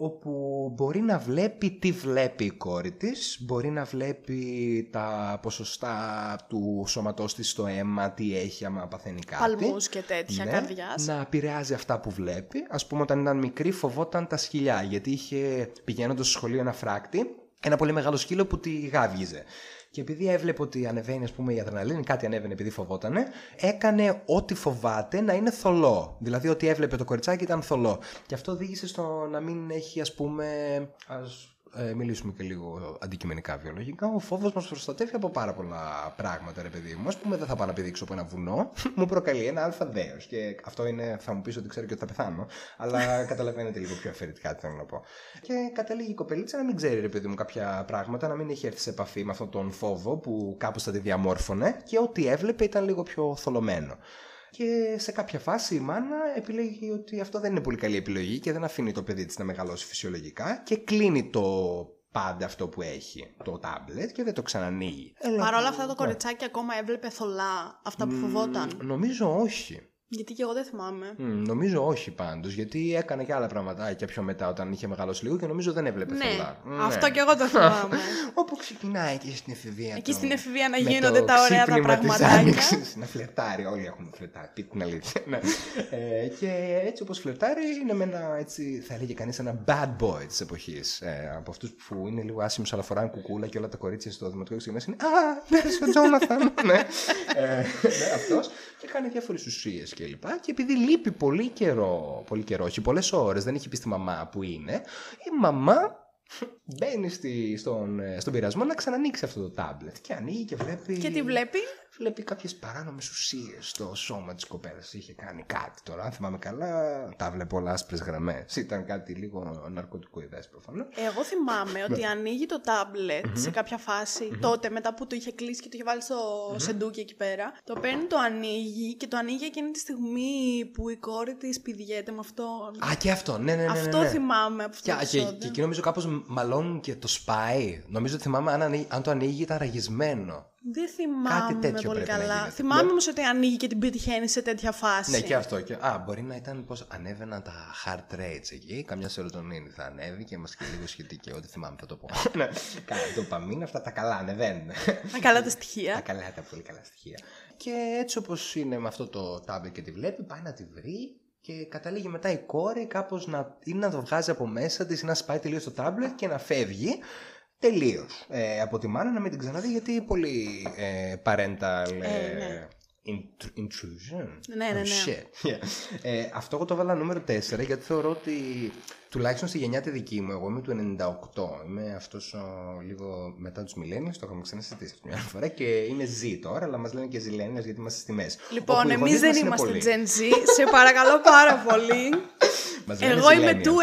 όπου μπορεί να βλέπει τι βλέπει η κόρη της, μπορεί να βλέπει τα ποσοστά του σώματός της στο αίμα, τι έχει άμα παθαίνει κάτι. Παλμούς και τέτοια, Ναι, καρδιάς. Να επηρεάζει αυτά που βλέπει. Ας πούμε όταν ήταν μικρή φοβόταν τα σκυλιά, γιατί είχε πηγαίνοντας στο σχολείο ένα φράκτη, ένα πολύ μεγάλο σκύλο που τη γάβγιζε. Και επειδή έβλεπε ότι ανεβαίνει, ας πούμε, η αδρεναλίνη, κάτι ανέβαινε επειδή φοβότανε, έκανε ό,τι φοβάται να είναι θολό. Δηλαδή, ότι έβλεπε το κοριτσάκι ήταν θολό. Και αυτό οδήγησε στο να μην έχει, ας πούμε. Ας ε, μιλήσουμε και λίγο αντικειμενικά βιολογικά. Ο φόβος μας προστατεύει από πάρα πολλά πράγματα, ρε παιδί μου. Α πούμε, δεν θα πάω να πηδήξω από ένα βουνό. [laughs] μου προκαλεί ένα αλφα δέος. Και αυτό είναι, θα μου πεις ότι ξέρω και ότι θα πεθάνω. Αλλά [laughs] καταλαβαίνετε λίγο πιο αφαιρετικά τι θέλω να πω. Και καταλήγει η κοπελίτσα να μην ξέρει, ρε παιδί μου, κάποια πράγματα, να μην έχει έρθει σε επαφή με αυτόν τον φόβο που κάπως θα τη διαμόρφωνε και ό,τι έβλεπε ήταν λίγο πιο θολωμένο. Και σε κάποια φάση η μάνα επιλέγει ότι αυτό δεν είναι πολύ καλή επιλογή και δεν αφήνει το παιδί της να μεγαλώσει φυσιολογικά και κλείνει το πάντα αυτό που έχει, το τάμπλετ και δεν το ξανανοίγει. Παρ' όλα αυτά το κοριτσάκι ακόμα έβλεπε θολά αυτά που φοβόταν. Νομίζω όχι. Γιατί και εγώ δεν θυμάμαι. Μ, νομίζω όχι πάντως, γιατί έκανε και άλλα πραγματάκια πιο μετά όταν είχε μεγαλώσει λίγο και νομίζω δεν έβλεπε Ναι, θολά. αυτό και εγώ το θυμάμαι. [laughs] Όπου ξεκινάει εκεί στην εφηβεία. Εκεί το- στην εφηβεία να με γίνονται το τα ωραία τα ξύπνημα της πραγματάκια. άνοιξης. να φλερτάρει, όλοι έχουν φλερτάρει, πει την αλήθεια. ναι. [laughs] ε, και έτσι όπως φλερτάρει είναι με ένα, έτσι, θα έλεγε κανείς, ένα bad boy της εποχής. Ε, από αυτούς που είναι λίγο άσημους αλλά φοράνε κουκούλα και όλα τα κορίτσια στο δημοτικό και μέσα είναι «Α, ναι, ο Τζόναθαν». [laughs] ναι. Ε, ναι, αυτός. Και κάνει διάφορες ουσίες και λοιπά. Και επειδή λείπει πολύ καιρό, πολύ καιρό, όχι πολλές ώρες, δεν έχει πει στη μαμά που είναι, η μαμά μπαίνει στη, στον, ε, στον πειρασμό να ξανανοίξει αυτό το τάμπλετ και ανοίγει και βλέπει. Και τι βλέπει. Βλέπει κάποιες παράνομες ουσίες στο σώμα της κοπέλας. Είχε κάνει κάτι τώρα. Αν θυμάμαι καλά, τα βλέπω όλα άσπρες γραμμές. Ήταν κάτι λίγο ναρκωτικό ιδέα προφανώς. Εγώ θυμάμαι [laughs] ότι ανοίγει το τάμπλετ σε κάποια φάση, τότε μετά που το είχε κλείσει και το είχε βάλει στο σεντούκι εκεί πέρα. Το παίρνει, το ανοίγει και το ανοίγει εκείνη τη στιγμή που η κόρη της πηδιέται με αυτό. Α, και αυτό, ναι, ναι, ναι. ναι, αυτό ναι. θυμάμαι από αυτό Και, το και, επεισόδιο. και εκεί νομίζω κάπως μαλώνουν και το σπάει. Νομίζω ότι θυμάμαι αν, ανοίγει- αν το ανοίγει ήταν ραγισμένο. Δεν θυμάμαι τέτοιο πολύ πρέπει να καλά. γίνεται. Θυμάμαι Ναι. όμως ότι ανοίγει και την πετυχαίνει σε τέτοια φάση. Ναι, και αυτό. Και... Α, μπορεί να ήταν πώ ανέβαιναν τα heart rates εκεί. Καμιά σερωτονίνη θα ανέβει και είμαστε και λίγο σχετικοί. Ό,τι θυμάμαι θα το πω. [laughs] ναι, καλά, το παμίν, αυτά τα καλά ανεβαίνουν. Να καλά τα τα στοιχεία. καλά, τα πολύ καλά στοιχεία. Και έτσι όπως είναι με αυτό το τάμπλετ και τη βλέπει, πάει να τη βρει και καταλήγει μετά η κόρη κάπως να, ή να το βγάζει από μέσα της ή να σπάει τελείως το τάμπλετ και να φεύγει τελείως ε, από τη μάνα να μην την ξαναδεί γιατί πολύ ε, parental ε, ναι. int- intrusion. Ναι, ναι, Oh, ναι. shit. Yeah. [laughs] Ε, αυτό εγώ το έβαλα νούμερο 4 γιατί θεωρώ ότι τουλάχιστον στη γενιά τη δική μου, εγώ είμαι του 98. Είμαι αυτός λίγο μετά τους millennials, το είχαμε ξανασυζητήσει αυτή μια φορά και είμαι Z τώρα, αλλά μας λένε και zillennials γιατί είμαστε στη μέση. Λοιπόν, Όπου οι εμείς γονείς δεν μας είναι είμαστε πολλοί. Gen Z. Σε παρακαλώ πάρα πολύ. [laughs] Μας λένε Εγώ είμαι zillennials. του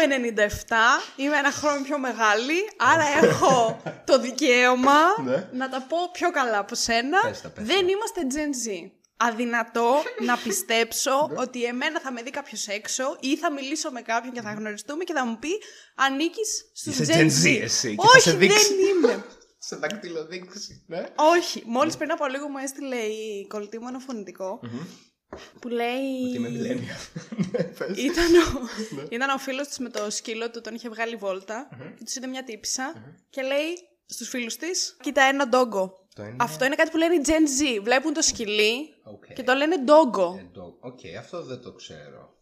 97, είμαι ένα χρόνο πιο μεγάλη, άρα έχω το δικαίωμα [laughs] Ναι. να τα πω πιο καλά από σένα. Πες τα, πες Δεν είμαστε Gen Z. Αδυνατό να [laughs] πιστέψω Ναι. ότι εμένα θα με δει κάποιος έξω ή θα μιλήσω με κάποιον και θα γνωριστούμε και θα μου πει ανήκεις στους Είσαι Gen Gen Z. Z εσύ και θα Όχι, σε δείξει. δεν είμαι. [laughs] Σε δακτυλοδείξη. Ναι. Όχι. Μόλις πριν από λίγο μου έστειλε η κολλητή μου ένα φωνητικό που λέει. Ότι είμαι millennial. Ναι, [laughs] [laughs] πες. Ήταν ο, ήταν ο φίλος της με το σκύλο του, τον είχε βγάλει βόλτα και τους είδε μια τύπισσα και λέει στους φίλους της «Κοίτα ένα doggo». Το είναι- Αυτό είναι κάτι που λένε οι Gen Z. Βλέπουν το σκυλί Οκ. και το λένε doggo. Ε, το- Οκ, αυτό δεν το ξέρω.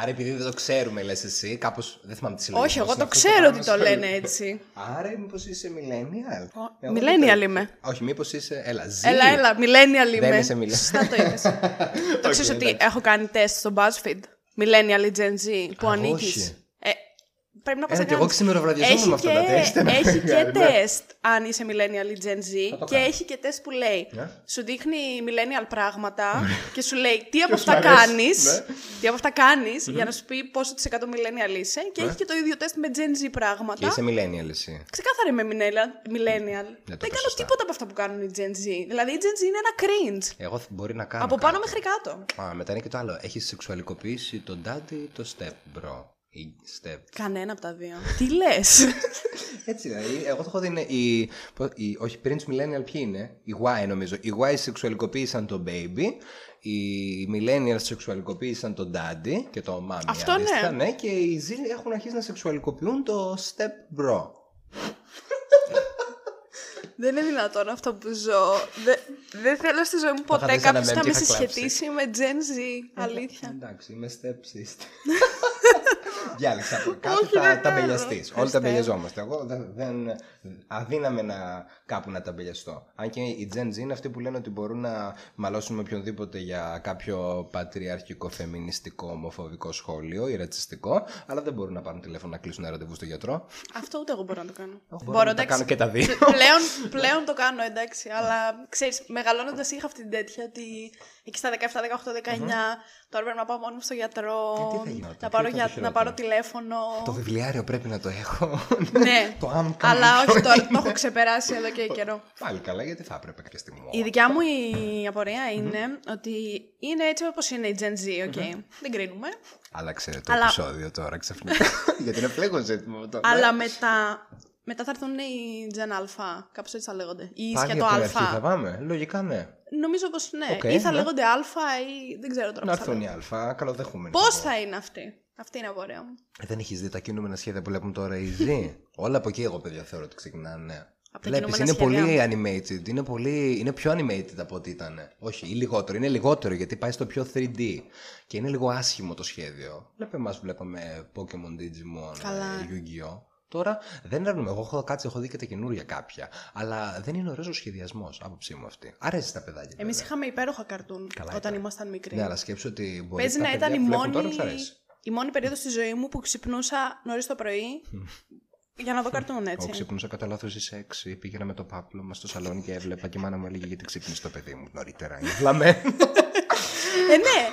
Άρα επειδή δεν το ξέρουμε λες εσύ, κάπως δεν θυμάμαι τι συλλογή. Όχι, εγώ πώς το είναι αυτό ξέρω ότι πράγμα το στο- λένε έτσι. Άρα μήπως είσαι millennial; Ο- Εγώ millennial δεν το- είμαι. Όχι, μήπως είσαι, έλα, Z. Έλα, έλα, millennial είμαι. είσαι millennial. Σωστά το είπες. [laughs] το ξέρεις Όχι, ότι εντάξει. έχω κάνει τεστ στο BuzzFeed. Millennial ή Gen Z που Α, ανήκεις. Όχι. Ε, πρέπει να πας Ένα να και εγώ κάνεις. ξημεροβραδιαζόμουν Έχει με αυτά και- τα τεστ, ένα Έχει και μεγάλο, ναι. τεστ αν είσαι millennial ή Gen Z Θα το και κάνω. έχει και τεστ που λέει Ναι. σου δείχνει millennial πράγματα και σου λέει τι από Ποιος αυτά μ' αρέσει, κάνεις, ναι. τι από αυτά κάνεις για να σου πει πόσο της εκατό millennial είσαι και έχει και το ίδιο τεστ με Gen Z Και πράγματα. είσαι millennial εσύ. Ξεκάθαρα είμαι millennial. millennial. το Δεν πες κάνω σωστά. τίποτα από αυτά που κάνουν οι Gen Z. Δηλαδή η Gen Z είναι ένα cringe. Εγώ θ- μπορεί να κάνω Από πάνω κάτι. μέχρι κάτω. Α, μετά είναι και το άλλο. Έχεις σεξουαλικοποιήσει τον daddy ή το step bro; Ή step. Κανένα από τα δύο. [laughs] Τι λες; Έτσι δηλαδή, εγώ το έχω δει είναι η, η, όχι πριν τους millennial ποιοι είναι, οι Y νομίζω. Οι Y σεξουαλικοποίησαν το baby, οι millennials σεξουαλικοποίησαν το daddy και το mommy. Αυτό αντίστοιχα, ναι. ναι. Και οι Z έχουν αρχίσει να σεξουαλικοποιούν το step bro. Δεν είναι δυνατόν αυτό που ζω. Δεν, δεν θέλω στη ζωή μου ποτέ είχα δει σαν κάποιος ένα να meme με και είχα συσχετήσει με Gen Z. Αλήθεια. Εντάξει, είμαι step [laughs] sister. Διάλεξα από κάτω Όχι, τα δεν ταμπελιαστή. θέλω. Όλοι Χριστέ. ταμπελιαζόμαστε. Εγώ δεν, δεν. Αδύναμε να κάπου να ταμπελιαστώ. Αν και οι Gen Z είναι αυτοί που λένε ότι μπορούν να μαλώσουν με οποιονδήποτε για κάποιο πατριαρχικό, φεμινιστικό, ομοφοβικό σχόλιο ή ρατσιστικό, αλλά δεν μπορούν να πάρουν τηλέφωνο να κλείσουν ένα ραντεβού στο γιατρό. Αυτό ούτε εγώ μπορώ να το κάνω. Μπορώ να τα εντάξει. κάνω και τα δύο. πλέον, πλέον το κάνω, εντάξει. Αλλά ξέρεις, μεγαλώνοντας είχα αυτή την τέτοια ότι εκεί στα 17, 18, 19 τώρα πρέπει να πάω μόνος μου στο γιατρό. Ε, τι θα γινόταν, να, ποιο πάρω ήταν το για, να χειρότερο; πάρω τηλέφωνο. Το βιβλιάριο πρέπει να το έχω. ναι, [laughs] το ΑΜΚΑ. αλλά όχι τώρα, το έχω ξεπεράσει εδώ και [laughs] καιρό. Πάλι καλά, γιατί θα έπρεπε κάποια στιγμή. Η δικιά μου η απορία είναι ότι είναι έτσι όπως είναι η Gen Z, OK. Δεν κρίνουμε. Άλλαξε το Αλλά- επεισόδιο τώρα ξαφνικά. [laughs] γιατί είναι πλέον ζήτημα αυτό. Αλλά μετά, μετά θα έρθουν οι Gen A, κάπως έτσι θα λέγονται. Ή Πάλι και το από την αρχή θα Α. πάμε. Λογικά ναι. Νομίζω πως ναι. Οκ, ή θα ναι. λέγονται Α ή δεν ξέρω τώρα Να πώς θα έρθουν οι Α, καλοδεχούμενοι. Πώς θα είναι αυτή; Αυτή είναι η απορία μου. Ε, Δεν έχεις δει τα κινούμενα σχέδια που βλέπουμε τώρα οι Z; [laughs] Όλα από εκεί εγώ παιδιά θεωρώ ότι ξεκινάνε. Από τα Βλέπεις, κινούμενα είναι σχέδια. πολύ animated, είναι, πολύ, είναι πιο animated από ό,τι ήταν. Όχι, ή λιγότερο, είναι λιγότερο γιατί πάει στο πιο 3D και είναι λίγο άσχημο το σχέδιο. Βλέπε εμάς που βλέπαμε Pokemon, Digimon, Καλά. ε, Yu-Gi-Oh! Τώρα δεν έρνουμε. Εγώ έχω κάτσει, έχω δει και τα καινούρια κάποια. Αλλά δεν είναι ωραίος ο σχεδιασμός, άποψή μου αυτή. Αρέσει στα παιδάκια. Εμείς βέβαια. είχαμε υπέροχα καρτούν Καλά όταν ήταν. ήμασταν μικροί. Ναι, αλλά σκέψου ότι μπορεί Παίζει τα να παιδιά ήταν η που βλέπουν μόνη, Τώρα, τους αρέσει. η μόνη περίοδος στη ζωή μου που ξυπνούσα νωρίς το πρωί για να δω καρτούν Εγώ έτσι. ξύπνουσα κατά λάθος στις 6, πήγαινα με το πάπλο μα στο σαλόνι και έβλεπα και η μάνα μου έλεγε γιατί ξύπνησε το παιδί μου νωρίτερα. Είναι [laughs] βλαμμένο. Ε, ναι.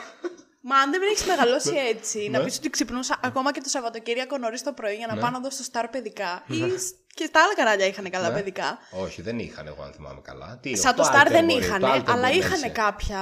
Μα αν δεν έχεις μεγαλώσει έτσι, να Ναι. πεις ότι ξυπνούσα ακόμα και το Σαββατοκύριακο νωρίς το πρωί για να Ναι. πάω να δω στο Star παιδικά. Ή σ- και στα άλλα κανάλια είχαν καλά Ναι. παιδικά. Όχι, δεν είχαν εγώ αν θυμάμαι καλά. Τι, Σαν το Alter Star δεν μπορεί, είχαν, το Alter αλλά μπορεί να είχαν είσαι. κάποια.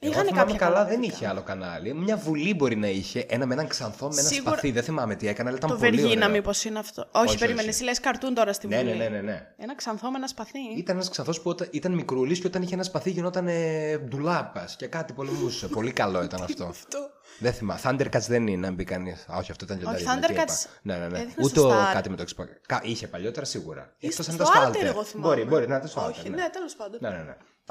Εγώ Είχαν θυμάμαι κάποια καλά, δεν παιδικά. είχε άλλο κανάλι. Μια βουλή μπορεί να είχε. Ένα με έναν ξανθό με ένα Σίγουρα- σπαθί. Δεν θυμάμαι τι έκανε, αλλά ήταν Το πολύ Βεργίνα, ωραίο. μήπως είναι αυτό. Όχι, όχι. περίμενε, εσύ λες καρτούν τώρα στη Ναι, Βουλή. ναι, ναι, ναι, ναι. Ένα ξανθό με ένα σπαθί. Ήταν ένας ξανθός που όταν, ήταν μικρούλης και όταν είχε ένα σπαθί γινόταν ε, ντουλάπας και κάτι πολεμούσε. [laughs] πολύ καλό ήταν αυτό. Αυτό. Δεν θυμάμαι. Thundercats δεν είναι, αν μπει κανείς. Όχι, αυτό ήταν λιοντάρι. Όχι, δεν τι είπα. Thundercats Ναι, ναι, ναι. έδειχνε Ούτε στο ο- Star. κάτι με το Xbox. Κα- Είχε παλιότερα σίγουρα. Ή Εκτός αν στο ήταν στο Alter, Alter. εγώ θυμάμαι. Μπορεί, μπορεί να ήταν στο Όχι, Alter. ναι, τέλος πάντων.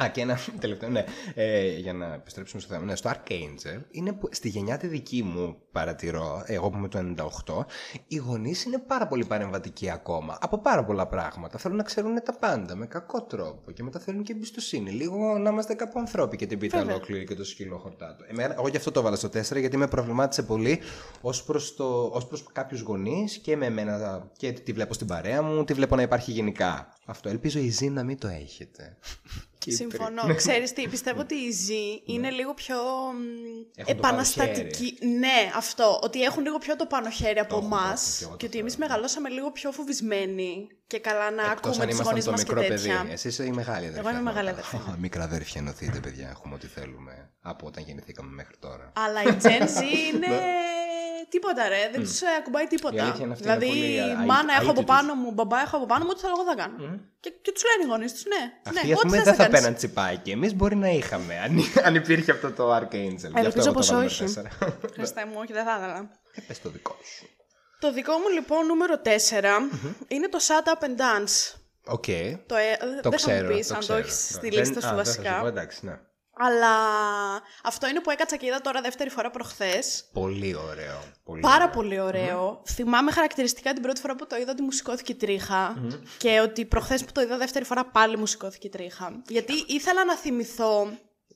Ναι, ναι, ναι. Α, και ένα [laughs] τελευταίο, ναι. Ε, για να επιστρέψουμε στο θέμα. Ναι, στο Archangel είναι που, στη γενιά τη δική μου παρατηρώ, εγώ που είμαι το 98, οι γονείς είναι πάρα πολύ παρεμβατικοί ακόμα. Από πάρα πολλά πράγματα. Θέλουν να ξέρουν τα πάντα με κακό τρόπο και μετά θέλουν και εμπιστοσύνη. Λίγο να είμαστε κάπου ανθρώποι και την πίτα Βέβαια. ολόκληρη και το σκύλο χορτάτο. Εμένα, εγώ γι' αυτό το έβαλα στο 4 γιατί με προβλημάτισε πολύ ως προς προς κάποιους γονείς και με εμένα και τη βλέπω στην παρέα μου, τη βλέπω να υπάρχει γενικά. Αυτό. Ελπίζω η Ζή να μην το έχετε. Κύπρη. Συμφωνώ. Ξέρεις τι, πιστεύω ότι η Z είναι λίγο πιο μ, Ναι. Έχουν το επαναστατική. Ναι, αυτό. Ότι έχουν λίγο πιο το πάνω χέρι από Το έχουν, το εμάς. έχουν, και εγώ το Και ότι θεωρώ, εμείς μεγαλώσαμε λίγο πιο φοβισμένοι και καλά να Εκτός ακούμε αν του ήμασταν γονείς το μας και μικρό παιδί. τέτοια. Εσύ είσαι η μεγάλη αδερφή. Εγώ είμαι αυτό. μεγάλη αδερφή. Α, Μικρά αδέρφια ενωθείτε, παιδιά. Έχουμε ό,τι θέλουμε από όταν γεννηθήκαμε μέχρι τώρα. Αλλά η Gen Z είναι. Τίποτα ρε, δεν τους ακουμπάει Η τίποτα. αλήθεια είναι αυτή, δηλαδή, είναι πολύ α- μάνα α- έχω από αίτητος. πάνω μου, μπαμπά έχω από πάνω μου, ό,τι θέλω εγώ θα κάνω. Και, και τους λένε οι γονείς τους, ναι. Αυτοί ναι, ας ό,τι πούμε θες δεν θα κάνεις. πέναν τσιπάκι. Εμείς μπορεί να είχαμε, αν, αν υπήρχε αυτό το Archangel. Γι' αυτό Ελπίζω εγώ το πως βάλαμε όχι. τέσσερα. Χριστέ μου, όχι, δεν θα ήθελα. Ε, πες το δικό σου. Το δικό μου λοιπόν νούμερο 4 είναι το Shut Up and Dance. Οκ. Το, ε, Το δεν θα μου ξέρω. πεις το αν το ξέρω. έχεις στη Δεν- λίστα α, σου δεν θα σου βασικά. πω, εντάξει, ναι. Αλλά αυτό είναι που έκατσα και είδα τώρα δεύτερη φορά προχθές. Πολύ ωραίο. Πολύ Πάρα ωραίο. πολύ ωραίο. Θυμάμαι χαρακτηριστικά την πρώτη φορά που το είδα ότι μου σηκώθηκε η τρίχα και ότι προχθές που το είδα δεύτερη φορά πάλι μου σηκώθηκε η τρίχα. Γιατί ήθελα να θυμηθώ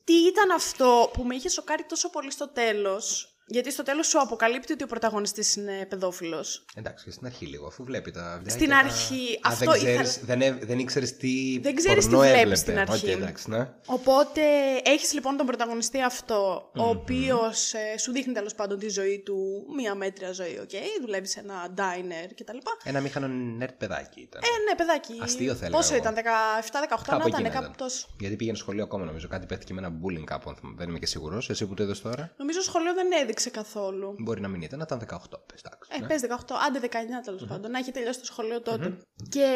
τι ήταν αυτό που με είχε σοκάρει τόσο πολύ στο τέλος. Γιατί στο τέλος σου αποκαλύπτει ότι ο πρωταγωνιστής είναι παιδόφιλος. Εντάξει, και στην αρχή λίγο, αφού βλέπει τα βιντεάκια. Στην τα- αρχή, Α, αυτό δεν, ξέρεις, ήθελα- δεν, έ- δεν ήξερες τι Δεν ξέρεις τι πορνό βλέπεις έβλεπε. στην αρχή. Οκ, εντάξει, ναι. Οπότε έχεις λοιπόν τον πρωταγωνιστή αυτό, ο οποίος ε, σου δείχνει τέλος πάντων τη ζωή του, μία μέτρια ζωή, οκ, δουλεύει σε ένα diner κτλ. Ένα αμήχανο nerd παιδάκι ήταν. Ε, ναι, παιδάκι. Αστείο θα έλεγα Πόσο εγώ. ήταν, 17-18 να Κάπου ήταν, εκεί να κάπου τόσο. Γιατί πήγαινε σχολείο ακόμα νομίζω. Κάτι παίχτηκε με ένα bullying κάπου, αν θυμάμαι. δεν είμαι και σίγουρος. Εσύ που το είδες τώρα. Νομίζω σχολείο δεν έδειξε καθόλου. Μπορεί να μην ήταν, να ήταν 18. Πες, εντάξει, Ε, ναι. πες 18, άντε 19 τέλος πάντων, να έχει τελειώσει το σχολείο τότε. Και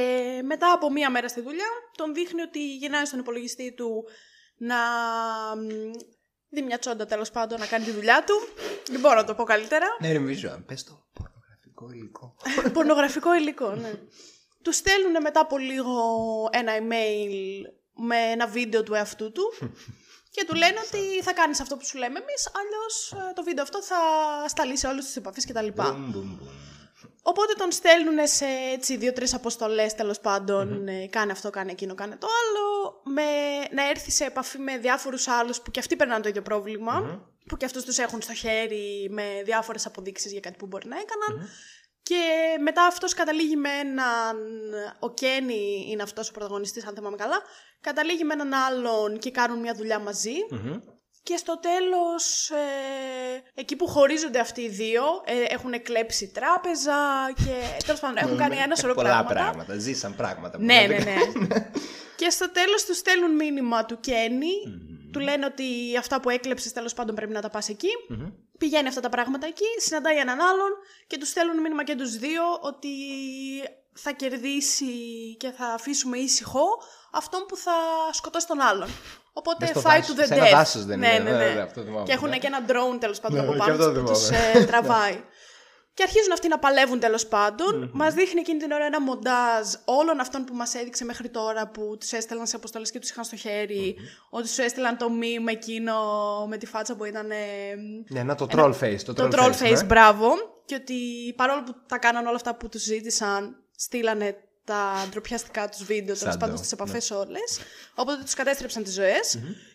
μετά από μία μέρα στη δουλειά, τον δείχνει ότι γυρνάει στον υπολογιστή του να μ, δει μια τσόντα τέλος πάντων να κάνει τη δουλειά του. Δεν μπορώ να το πω καλύτερα. Ναι, ρε Μιζουάν, πες το πορνογραφικό υλικό. Πορνογραφικό υλικό, ναι. του στέλνουν μετά από λίγο ένα email με ένα βίντεο του εαυτού του και του λένε ότι θα κάνεις αυτό που σου λέμε εμείς, αλλιώς ε, το βίντεο αυτό θα σταλεί σε όλες τις επαφές κτλ. Μπουμ, μπουμ, μπουμ. Οπότε τον στέλνουν σε έτσι δύο-τρεις αποστολές τέλος πάντων, ε, κάνε αυτό, κάνε εκείνο, κάνε το άλλο, με, να έρθει σε επαφή με διάφορους άλλους που και αυτοί περνάνε το ίδιο πρόβλημα, που και αυτούς τους έχουν στο χέρι με διάφορες αποδείξεις για κάτι που μπορεί να έκαναν. Και μετά αυτός καταλήγει με έναν, ο Κένι είναι αυτός ο πρωταγωνιστής αν θυμάμαι καλά, καταλήγει με έναν άλλον και κάνουν μια δουλειά μαζί. Μμμ. Και στο τέλος, ε, εκεί που χωρίζονται αυτοί οι δύο, ε, έχουν κλέψει τράπεζα και τέλος πάντων έχουν κάνει ένα σωρό Ναι, Πολλά πράγματα. πράγματα. Ζήσαν πράγματα. που Ναι, ναι, δεν- ναι. και στο τέλος τους στέλνουν μήνυμα του Κένι, του λένε ότι αυτά που έκλεψες τέλος πάντων πρέπει να τα πας εκεί. Μμμ. Πηγαίνει αυτά τα πράγματα εκεί, συναντάει έναν άλλον και τους στέλνουν μήνυμα και τους δύο ότι θα κερδίσει και θα αφήσουμε ήσυχο αυτόν που θα σκοτώσει τον άλλον. Οπότε Μες στο fight δάσος. to the Σε death. ένα δάσος δεν ναι, είναι, ναι, ναι, ναι. ναι, αυτό θυμάμαι, Και έχουν ναι. και ένα drone τέλος πάντων Ναι, από και πάνω αυτό τους που τους θυμάμαι. ε, τραβάει. [laughs] Και αρχίζουν αυτοί να παλεύουν τέλος πάντων. Μας δείχνει εκείνη την ώρα ένα μοντάζ όλων αυτών που μας έδειξε μέχρι τώρα που τους έστελναν σε αποστολές και τους είχαν στο χέρι. Ότι σου έστειλαν το meme εκείνο με τη φάτσα που ήταν. ε, Ναι, να το troll face. Το, το troll face, μπράβο. Και ότι παρόλο που τα κάναν όλα αυτά που τους ζήτησαν, στείλανε τα ντροπιαστικά τους βίντεο τέλος Σαν πάντων το, στι επαφές όλες. Οπότε τους κατέστρεψαν τις ζωε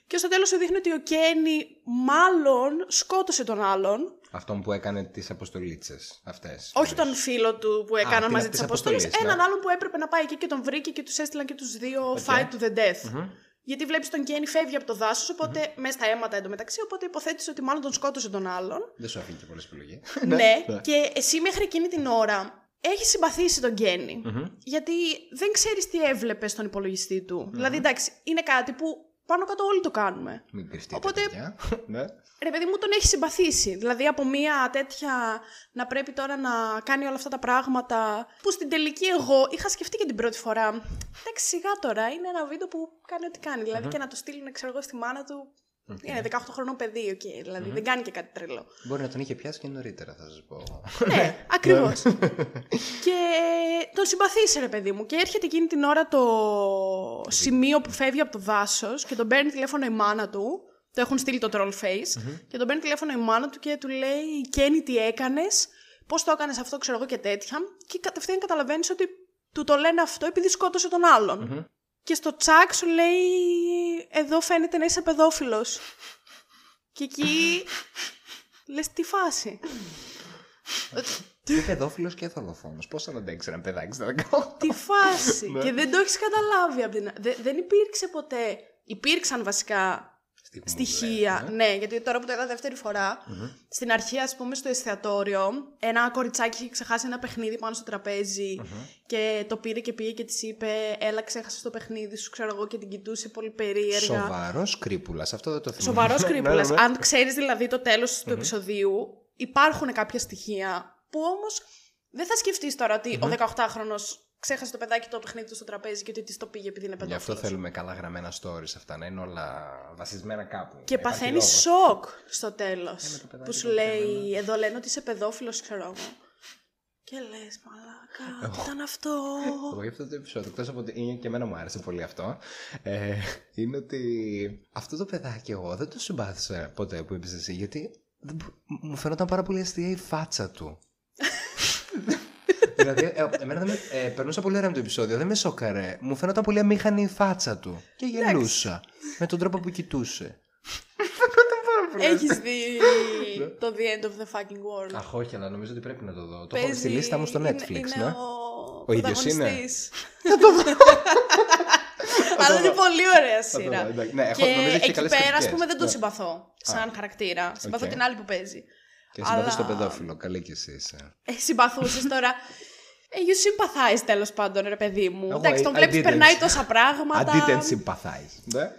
Και στο τέλος σου δείχνει ότι ο Κένι μάλλον σκότωσε τον άλλον. Αυτόν που έκανε τις αποστολίτσες αυτές. Όχι τον φίλο του που έκαναν την- μαζί της τις αποστολές. αποστολής, ναι. Έναν άλλον που έπρεπε να πάει εκεί και τον βρήκε και τους έστειλαν και τους δύο fight to the death. Γιατί βλέπεις τον Κένι φεύγει από το δάσος, οπότε μέσα στα αίματα εντωμεταξύ. Οπότε υποθέτεις ότι μάλλον τον σκότωσε τον άλλον. Δεν σου αφήνει και πολλές επιλογές. [laughs] ναι, και εσύ μέχρι εκείνη την ώρα έχεις συμπαθήσει τον Kenny Γιατί δεν ξέρεις τι έβλεπες στον υπολογιστή του. Δηλαδή, εντάξει, είναι κάτι που πάνω κάτω όλοι το κάνουμε. Μην κρυφτείτε, Οπότε- παιδιά. [laughs] ναι. Ρε παιδί μου τον έχει συμπαθήσει. Δηλαδή από μια τέτοια να πρέπει τώρα να κάνει όλα αυτά τα πράγματα που στην τελική εγώ είχα σκεφτεί και την πρώτη φορά. Εντάξει σιγά τώρα είναι ένα βίντεο που κάνει ό,τι κάνει. Δηλαδή και να το στείλουν ξέρω εγώ στη μάνα του. Είναι 18 χρονών παιδί, οκ. Δηλαδή δεν κάνει και κάτι τρελό. Μπορεί να τον είχε πιάσει και νωρίτερα, θα σας πω. Ναι, ακριβώς. και τον συμπαθήσει, ρε παιδί μου. Και έρχεται εκείνη την ώρα το σημείο που φεύγει από το δάσος και τον παίρνει τηλέφωνο η μάνα του. Το έχουν στείλει το troll face. Και τον παίρνει τηλέφωνο η μάνα του και του λέει: Κένι, τι έκανες, πώς το έκανες αυτό, ξέρω εγώ και τέτοια. Και κατευθείαν καταλαβαίνεις ότι του το λένε αυτό επειδή σκότωσε τον άλλον. Και στο τσακ σου λέει: Εδώ φαίνεται να είσαι παιδόφιλος. Και εκεί λες τι φάση. Και παιδόφιλος και δολοφόνος. Πώς θα αντέξει ένα παιδάκι στα 18. Τι φάση. και δεν το έχεις καταλάβει από την. Δε- δεν υπήρξε ποτέ. Υπήρξαν βασικά Στιγμούλες, στοιχεία. Ναι, γιατί τώρα που το είδα δεύτερη φορά, στην αρχή, ας πούμε, στο εστιατόριο, ένα κοριτσάκι είχε ξεχάσει ένα παιχνίδι πάνω στο τραπεζι και το πήρε και πήγε και της είπε: Έλα, ξέχασε το παιχνίδι σου, ξέρω εγώ, και την κοιτούσε πολύ περίεργα. Σοβαρός κρύπουλας, αυτό δεν το θυμάμαι. Σοβαρός [laughs] Ναι, κρύπουλας. ναι, ναι. Αν ξέρεις δηλαδή το τέλος του επεισοδίου, υπάρχουν κάποια στοιχεία που όμως δεν θα σκεφτείς τώρα ότι ο 18χρονο ξέχασε το παιδάκι το παιχνίδι του στο τραπέζι και ότι της το πήγε επειδή είναι Γι' αυτό παιδόφιλος. θέλουμε καλά γραμμένα stories αυτά, να είναι όλα βασισμένα κάπου. Και Να υπάρχει παθαίνει λόγος. σοκ στο τέλος. Ε, το παιδάκι που σου το λέει, εδώ λένε ότι είσαι παιδόφιλος, ξέρω εγώ. Και λες, μαλάκα, τι ήταν αυτό; Εγώ για αυτό το επεισόδιο, εκτός από ότι είναι και εμένα μου άρεσε πολύ αυτό, ε, είναι ότι αυτό το παιδάκι εγώ δεν το συμπάθησα ποτέ που είπες εσύ, γιατί δεν μπο- μου φαινόταν πάρα πολύ αστεία η φάτσα του. Δηλαδή, ε, εμένα δεν με, ε, περνούσα πολύ ωραία με το επεισόδιο, δεν με σόκαρε. Μου φαίνονταν πολύ αμήχανη η φάτσα του. Και γελούσα. με τον τρόπο που κοιτούσε. Έχεις δει το The End of the Fucking World; Αχ, όχι, αλλά νομίζω ότι πρέπει να το δω. Το έχω Παίζει- στη λίστα μου στο είναι- Netflix, είναι ναι. Ο, Ο ίδιος είναι; πρωταγωνιστής. [laughs] Αλλά είναι πολύ ωραία Θα το σειρά. δω, εντάξει. Ναι, έχω- και νομίζω έχει και εκεί καλές πέρα, ας κριτικές. πούμε, δεν τον Ναι. συμπαθώ σαν χαρακτήρα. Συμπαθώ Οκ. την άλλη που παίζει. Και συμπαθείς Αλλά- το παιδόφιλο. Καλή κι εσύ είσαι. Ε, συμπαθούσες τώρα. [laughs] Ε, you sympathize τέλος πάντων, ρε παιδί μου. Εγώ, Εντάξει, τον I βλέπεις, didn't. περνάει τόσα πράγματα. I didn't sympathize. Ναι.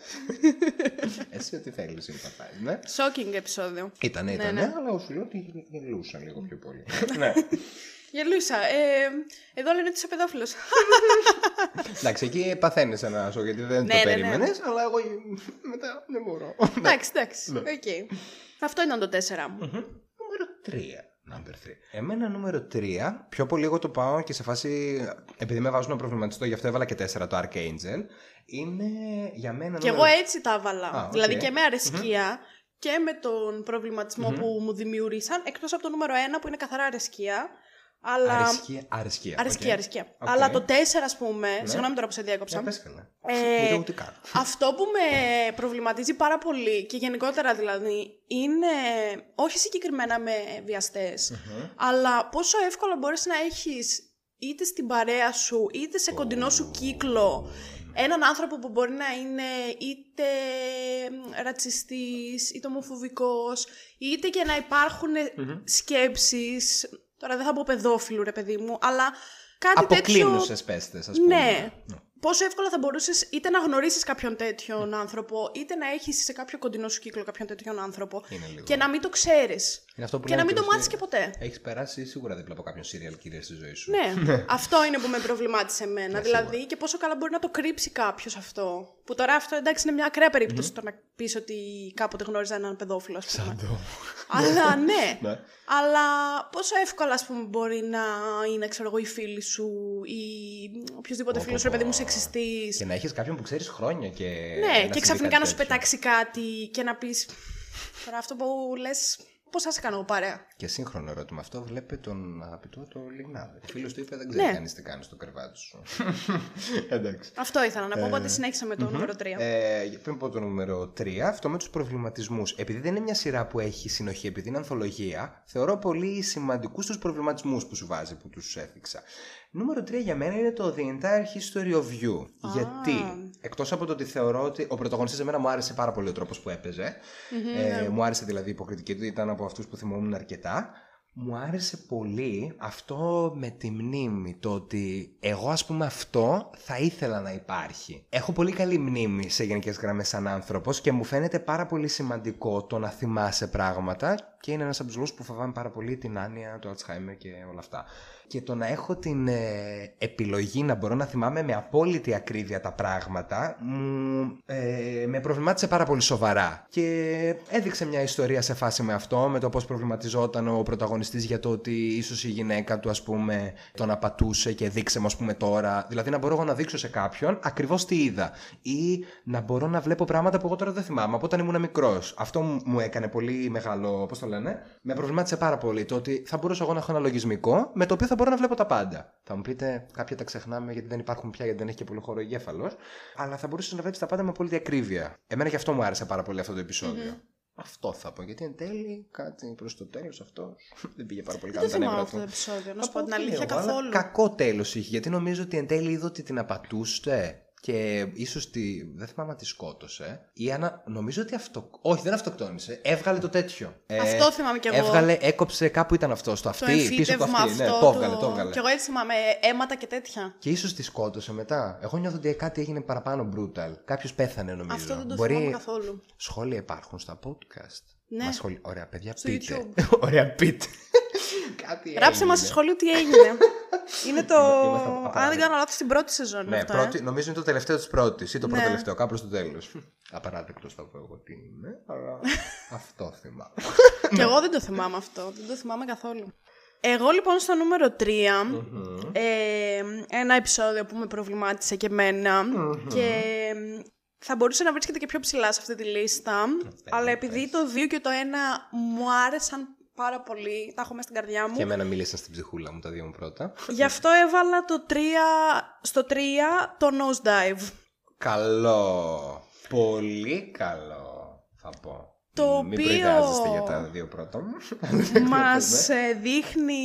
[laughs] Εσύ ό,τι θέλεις sympathize, ναι. Shocking επεισόδιο. Ήταν, ήταν, ναι. αλλά σου λέω ότι γελούσα λίγο πιο πολύ. [laughs] ναι. Γελούσα. Ε, εδώ λένε ότι είσαι παιδόφιλος. [laughs] Εντάξει, εκεί παθαίνεις ένα σοκ γιατί δεν Ναι, το ναι, ναι. περίμενες, αλλά εγώ μετά δεν μπορώ. εντάξει, εντάξει. Ναι. Οκ. Αυτό ήταν το 4 μου. Νούμερο 3. Number 3. Εμένα νούμερο 3, πιο πολύ εγώ το πάω και σε φάση. Επειδή με βάζουν να προβληματιστώ, γι' αυτό έβαλα και 4 το Archangel. Είναι για μένα. Και εγώ νούμερο... έτσι τα έβαλα. Α, οκ. Δηλαδή και με αρέσκεια και με τον προβληματισμό που μου δημιούργησαν. Εκτός από το νούμερο 1 που είναι καθαρά αρέσκεια. Αλλά. Αρεσκία, αρεσκία. Αρεσκία, οκ. αρεσκία. Οκ. Αλλά το 4, ας πούμε. Συγγνώμη τώρα που σε διέκοψα. Για πες καλά. Ε, Ούτε εγώ τι κάνω. Αυτό που με προβληματίζει πάρα πολύ και γενικότερα δηλαδή είναι όχι συγκεκριμένα με βιαστές αλλά πόσο εύκολα μπορείς να έχεις είτε στην παρέα σου είτε σε κοντινό σου κύκλο έναν άνθρωπο που μπορεί να είναι είτε μ, ρατσιστής είτε ομοφοβικός είτε και να υπάρχουν σκέψεις τώρα δεν θα πω παιδόφιλου ρε παιδί μου αλλά κάτι τέτοιο Αποκλίνουσες πέστε, ας πούμε. ναι. Πόσο εύκολα θα μπορούσες είτε να γνωρίσεις κάποιον τέτοιον άνθρωπο, είτε να έχεις σε κάποιο κοντινό σου κύκλο κάποιον τέτοιον άνθρωπο Είναι λίγο. και να μην το ξέρεις. Είναι αυτό που Και να λένε μην το τέλος μάθεις και ποτέ. Έχεις περάσει σίγουρα δίπλα από κάποιον serial killer στη ζωή σου. Ναι, [laughs] αυτό είναι που με προβλημάτισε εμένα. δηλαδή, και πόσο καλά μπορεί να το κρύψει κάποιος αυτό. Που τώρα αυτό εντάξει είναι μια ακραία περίπτωση το να πεις ότι κάποτε γνώριζα έναν παιδόφιλο, ας πούμε. Αλλά ναι. Ναι. Αλλά πόσο εύκολα, ας πούμε, μπορεί να είναι, ξέρω εγώ, η φίλη σου ή οποιοδήποτε φίλος σου, ρε παιδί μου, σεξιστής. Και να έχεις κάποιον που ξέρεις χρόνια και. Ναι, να και συμβεί ξαφνικά κάτι να σου τέτοιο. πετάξει κάτι και να πεις Τώρα αυτό που λες, πώς θα σε κάνω εγώ παρέα. Και σύγχρονο ερώτημα αυτό, βλέπε τον αγαπητό το Λιγνάδε. Ο φίλος του είπε: Δεν ξέρει Ναι. κανείς τι κάνει στο κρεβάτι σου. [laughs] Εντάξει. Αυτό ήθελα να πω, οπότε συνέχισα με το νούμερο 3. Ε, πριν πω το νούμερο 3, αυτό με τους προβληματισμούς. Επειδή δεν είναι μια σειρά που έχει συνοχή, επειδή είναι ανθολογία, θεωρώ πολύ σημαντικούς τους προβληματισμούς που σου βάζει, που τους έθιξα. Νούμερο 3 για μένα είναι το The Entire History of You. Γιατί, εκτός από το ότι θεωρώ ότι ο πρωταγωνιστής εμένα μου άρεσε πάρα πολύ ο τρόπος που έπαιζε. ε, μου άρεσε δηλαδή η υποκριτική του, ήταν από αυτούς που θυμόμουν αρκετά. Μου άρεσε πολύ αυτό με τη μνήμη, το ότι εγώ ας πούμε αυτό θα ήθελα να υπάρχει. Έχω πολύ καλή μνήμη σε γενικές γραμμές σαν άνθρωπος και μου φαίνεται πάρα πολύ σημαντικό το να θυμάσαι πράγματα και είναι ένας από τους λόγους που φοβάμαι πάρα πολύ την άνοια, το Alzheimer και όλα αυτά. Και το να έχω την ε, επιλογή να μπορώ να θυμάμαι με απόλυτη ακρίβεια τα πράγματα μου ε, με προβλημάτισε πάρα πολύ σοβαρά. Και έδειξε μια ιστορία σε φάση με αυτό, με το πώς προβληματιζόταν ο πρωταγωνιστής για το ότι ίσως η γυναίκα του ας πούμε τον απατούσε και δείξε μου ας πούμε τώρα. Δηλαδή να μπορώ εγώ να δείξω σε κάποιον ακριβώς τι είδα. Ή να μπορώ να βλέπω πράγματα που εγώ τώρα δεν θυμάμαι από όταν ήμουν μικρός. Αυτό μου- μου έκανε πολύ μεγάλο, πώς το λένε, με προβλημάτισε πάρα πολύ το ότι θα μπορούσα εγώ να έχω ένα λογισμικό με το οποίο θα μπορώ να βλέπω τα πάντα. Θα μου πείτε, κάποια τα ξεχνάμε γιατί δεν υπάρχουν πια, γιατί δεν έχει και πολύ χώρο εγκέφαλος. Αλλά θα μπορούσες να βλέπεις τα πάντα με πολύ ακρίβεια. Εμένα γι' αυτό μου άρεσε πάρα πολύ αυτό το επεισοδιο Αυτό θα πω. Γιατί εν τέλει κάτι προς το τέλος αυτό δεν πήγε πάρα πολύ Δεν καλά το τα θυμάμαι νεύρα αυτό το του. επεισόδιο, να Θα σου πω την τι αλήθεια εγώ, αλλά καθόλου. Κακό τέλος είχε, γιατί νομίζω ότι εν τέλει είδε ότι την απατούσε και ίσως τη. Δεν θυμάμαι αν τη σκότωσε. Ή ανα... νομίζω ότι αυτό. Όχι, δεν αυτοκτόνησε. Έβγαλε το τέτοιο. Ε, Αυτό θυμάμαι κι εγώ. Έβγαλε, έκοψε κάπου ήταν αυτό, στο Το αυτή, πίσω από εμφύτευμα αυτή. αυτό. Ναι, το έβγαλε, το έβγαλε. Κι εγώ έτσι θυμάμαι αίματα και τέτοια. Και ίσως τη σκότωσε μετά. Εγώ νιώθω ότι κάτι έγινε παραπάνω brutal. Κάποιος πέθανε νομίζω. Αυτό δεν το Μπορεί... θυμάμαι καθόλου. Σχόλια υπάρχουν στα podcast; Ναι. Μας σχολ- Ωραία, παιδιά, Στο πείτε. [laughs] Ωραία, πείτε. Κάτι Γράψτε μας έγινε. στο σχολείο τι έγινε. [laughs] είναι το. Είμαστε απα- Αν δεν απαράδεκτοι. κάνω λάθος, στην πρώτη σεζόν. Ναι, αυτό, πρώτη, ε. νομίζω είναι το τελευταίο της πρώτης ή το πρώτο Ναι. τελευταίο, κάπου στο τέλος. Απαράδεκτος θα πω εγώ τι είναι, αλλά [laughs] αυτό θυμάμαι. Κι εγώ δεν το θυμάμαι αυτό. Δεν το θυμάμαι καθόλου. Εγώ λοιπόν στο νούμερο 3, ε, ένα επεισόδιο που με προβλημάτισε και εμενα και ε, θα μπορούσε να βρίσκεται και πιο ψηλά σε αυτή τη λίστα, αλλά επειδή το 2 και το 1 μου άρεσαν πάρα πολύ, τα έχω μέσα στην καρδιά μου, Και εμένα μίλησαν στην ψυχούλα μου τα δύο μου πρώτα. γι' αυτό έβαλα το 3, στο 3 το Nosedive. Καλό. Πολύ καλό, θα πω. Το Μην οποίο- προετοιμάζεστε για τα δύο πρώτα μου. Μας [laughs] ε, δείχνει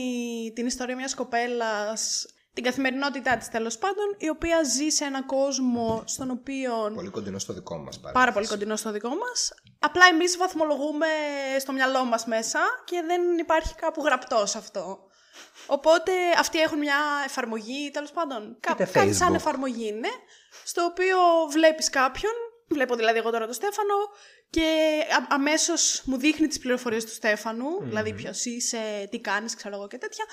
την ιστορία μιας κοπέλας, την καθημερινότητά της τέλος πάντων, η οποία ζει σε έναν κόσμο στον οποίο Πολύ κοντινό στο δικό μας πάρα. πάρα πολύ κοντινό στο δικό μας. Απλά εμείς βαθμολογούμε στο μυαλό μας μέσα και δεν υπάρχει κάπου γραπτός σε αυτό. Οπότε αυτοί έχουν μια εφαρμογή, τέλος πάντων. Κά- Είτε κάτι σαν Facebook. εφαρμογή είναι, στο οποίο βλέπεις κάποιον. Βλέπω δηλαδή εγώ τώρα τον Στέφανο και α- αμέσως μου δείχνει τις πληροφορίες του Στέφανου δηλαδή ποιος είσαι, τι κάνεις, ξέρω εγώ και τέτοια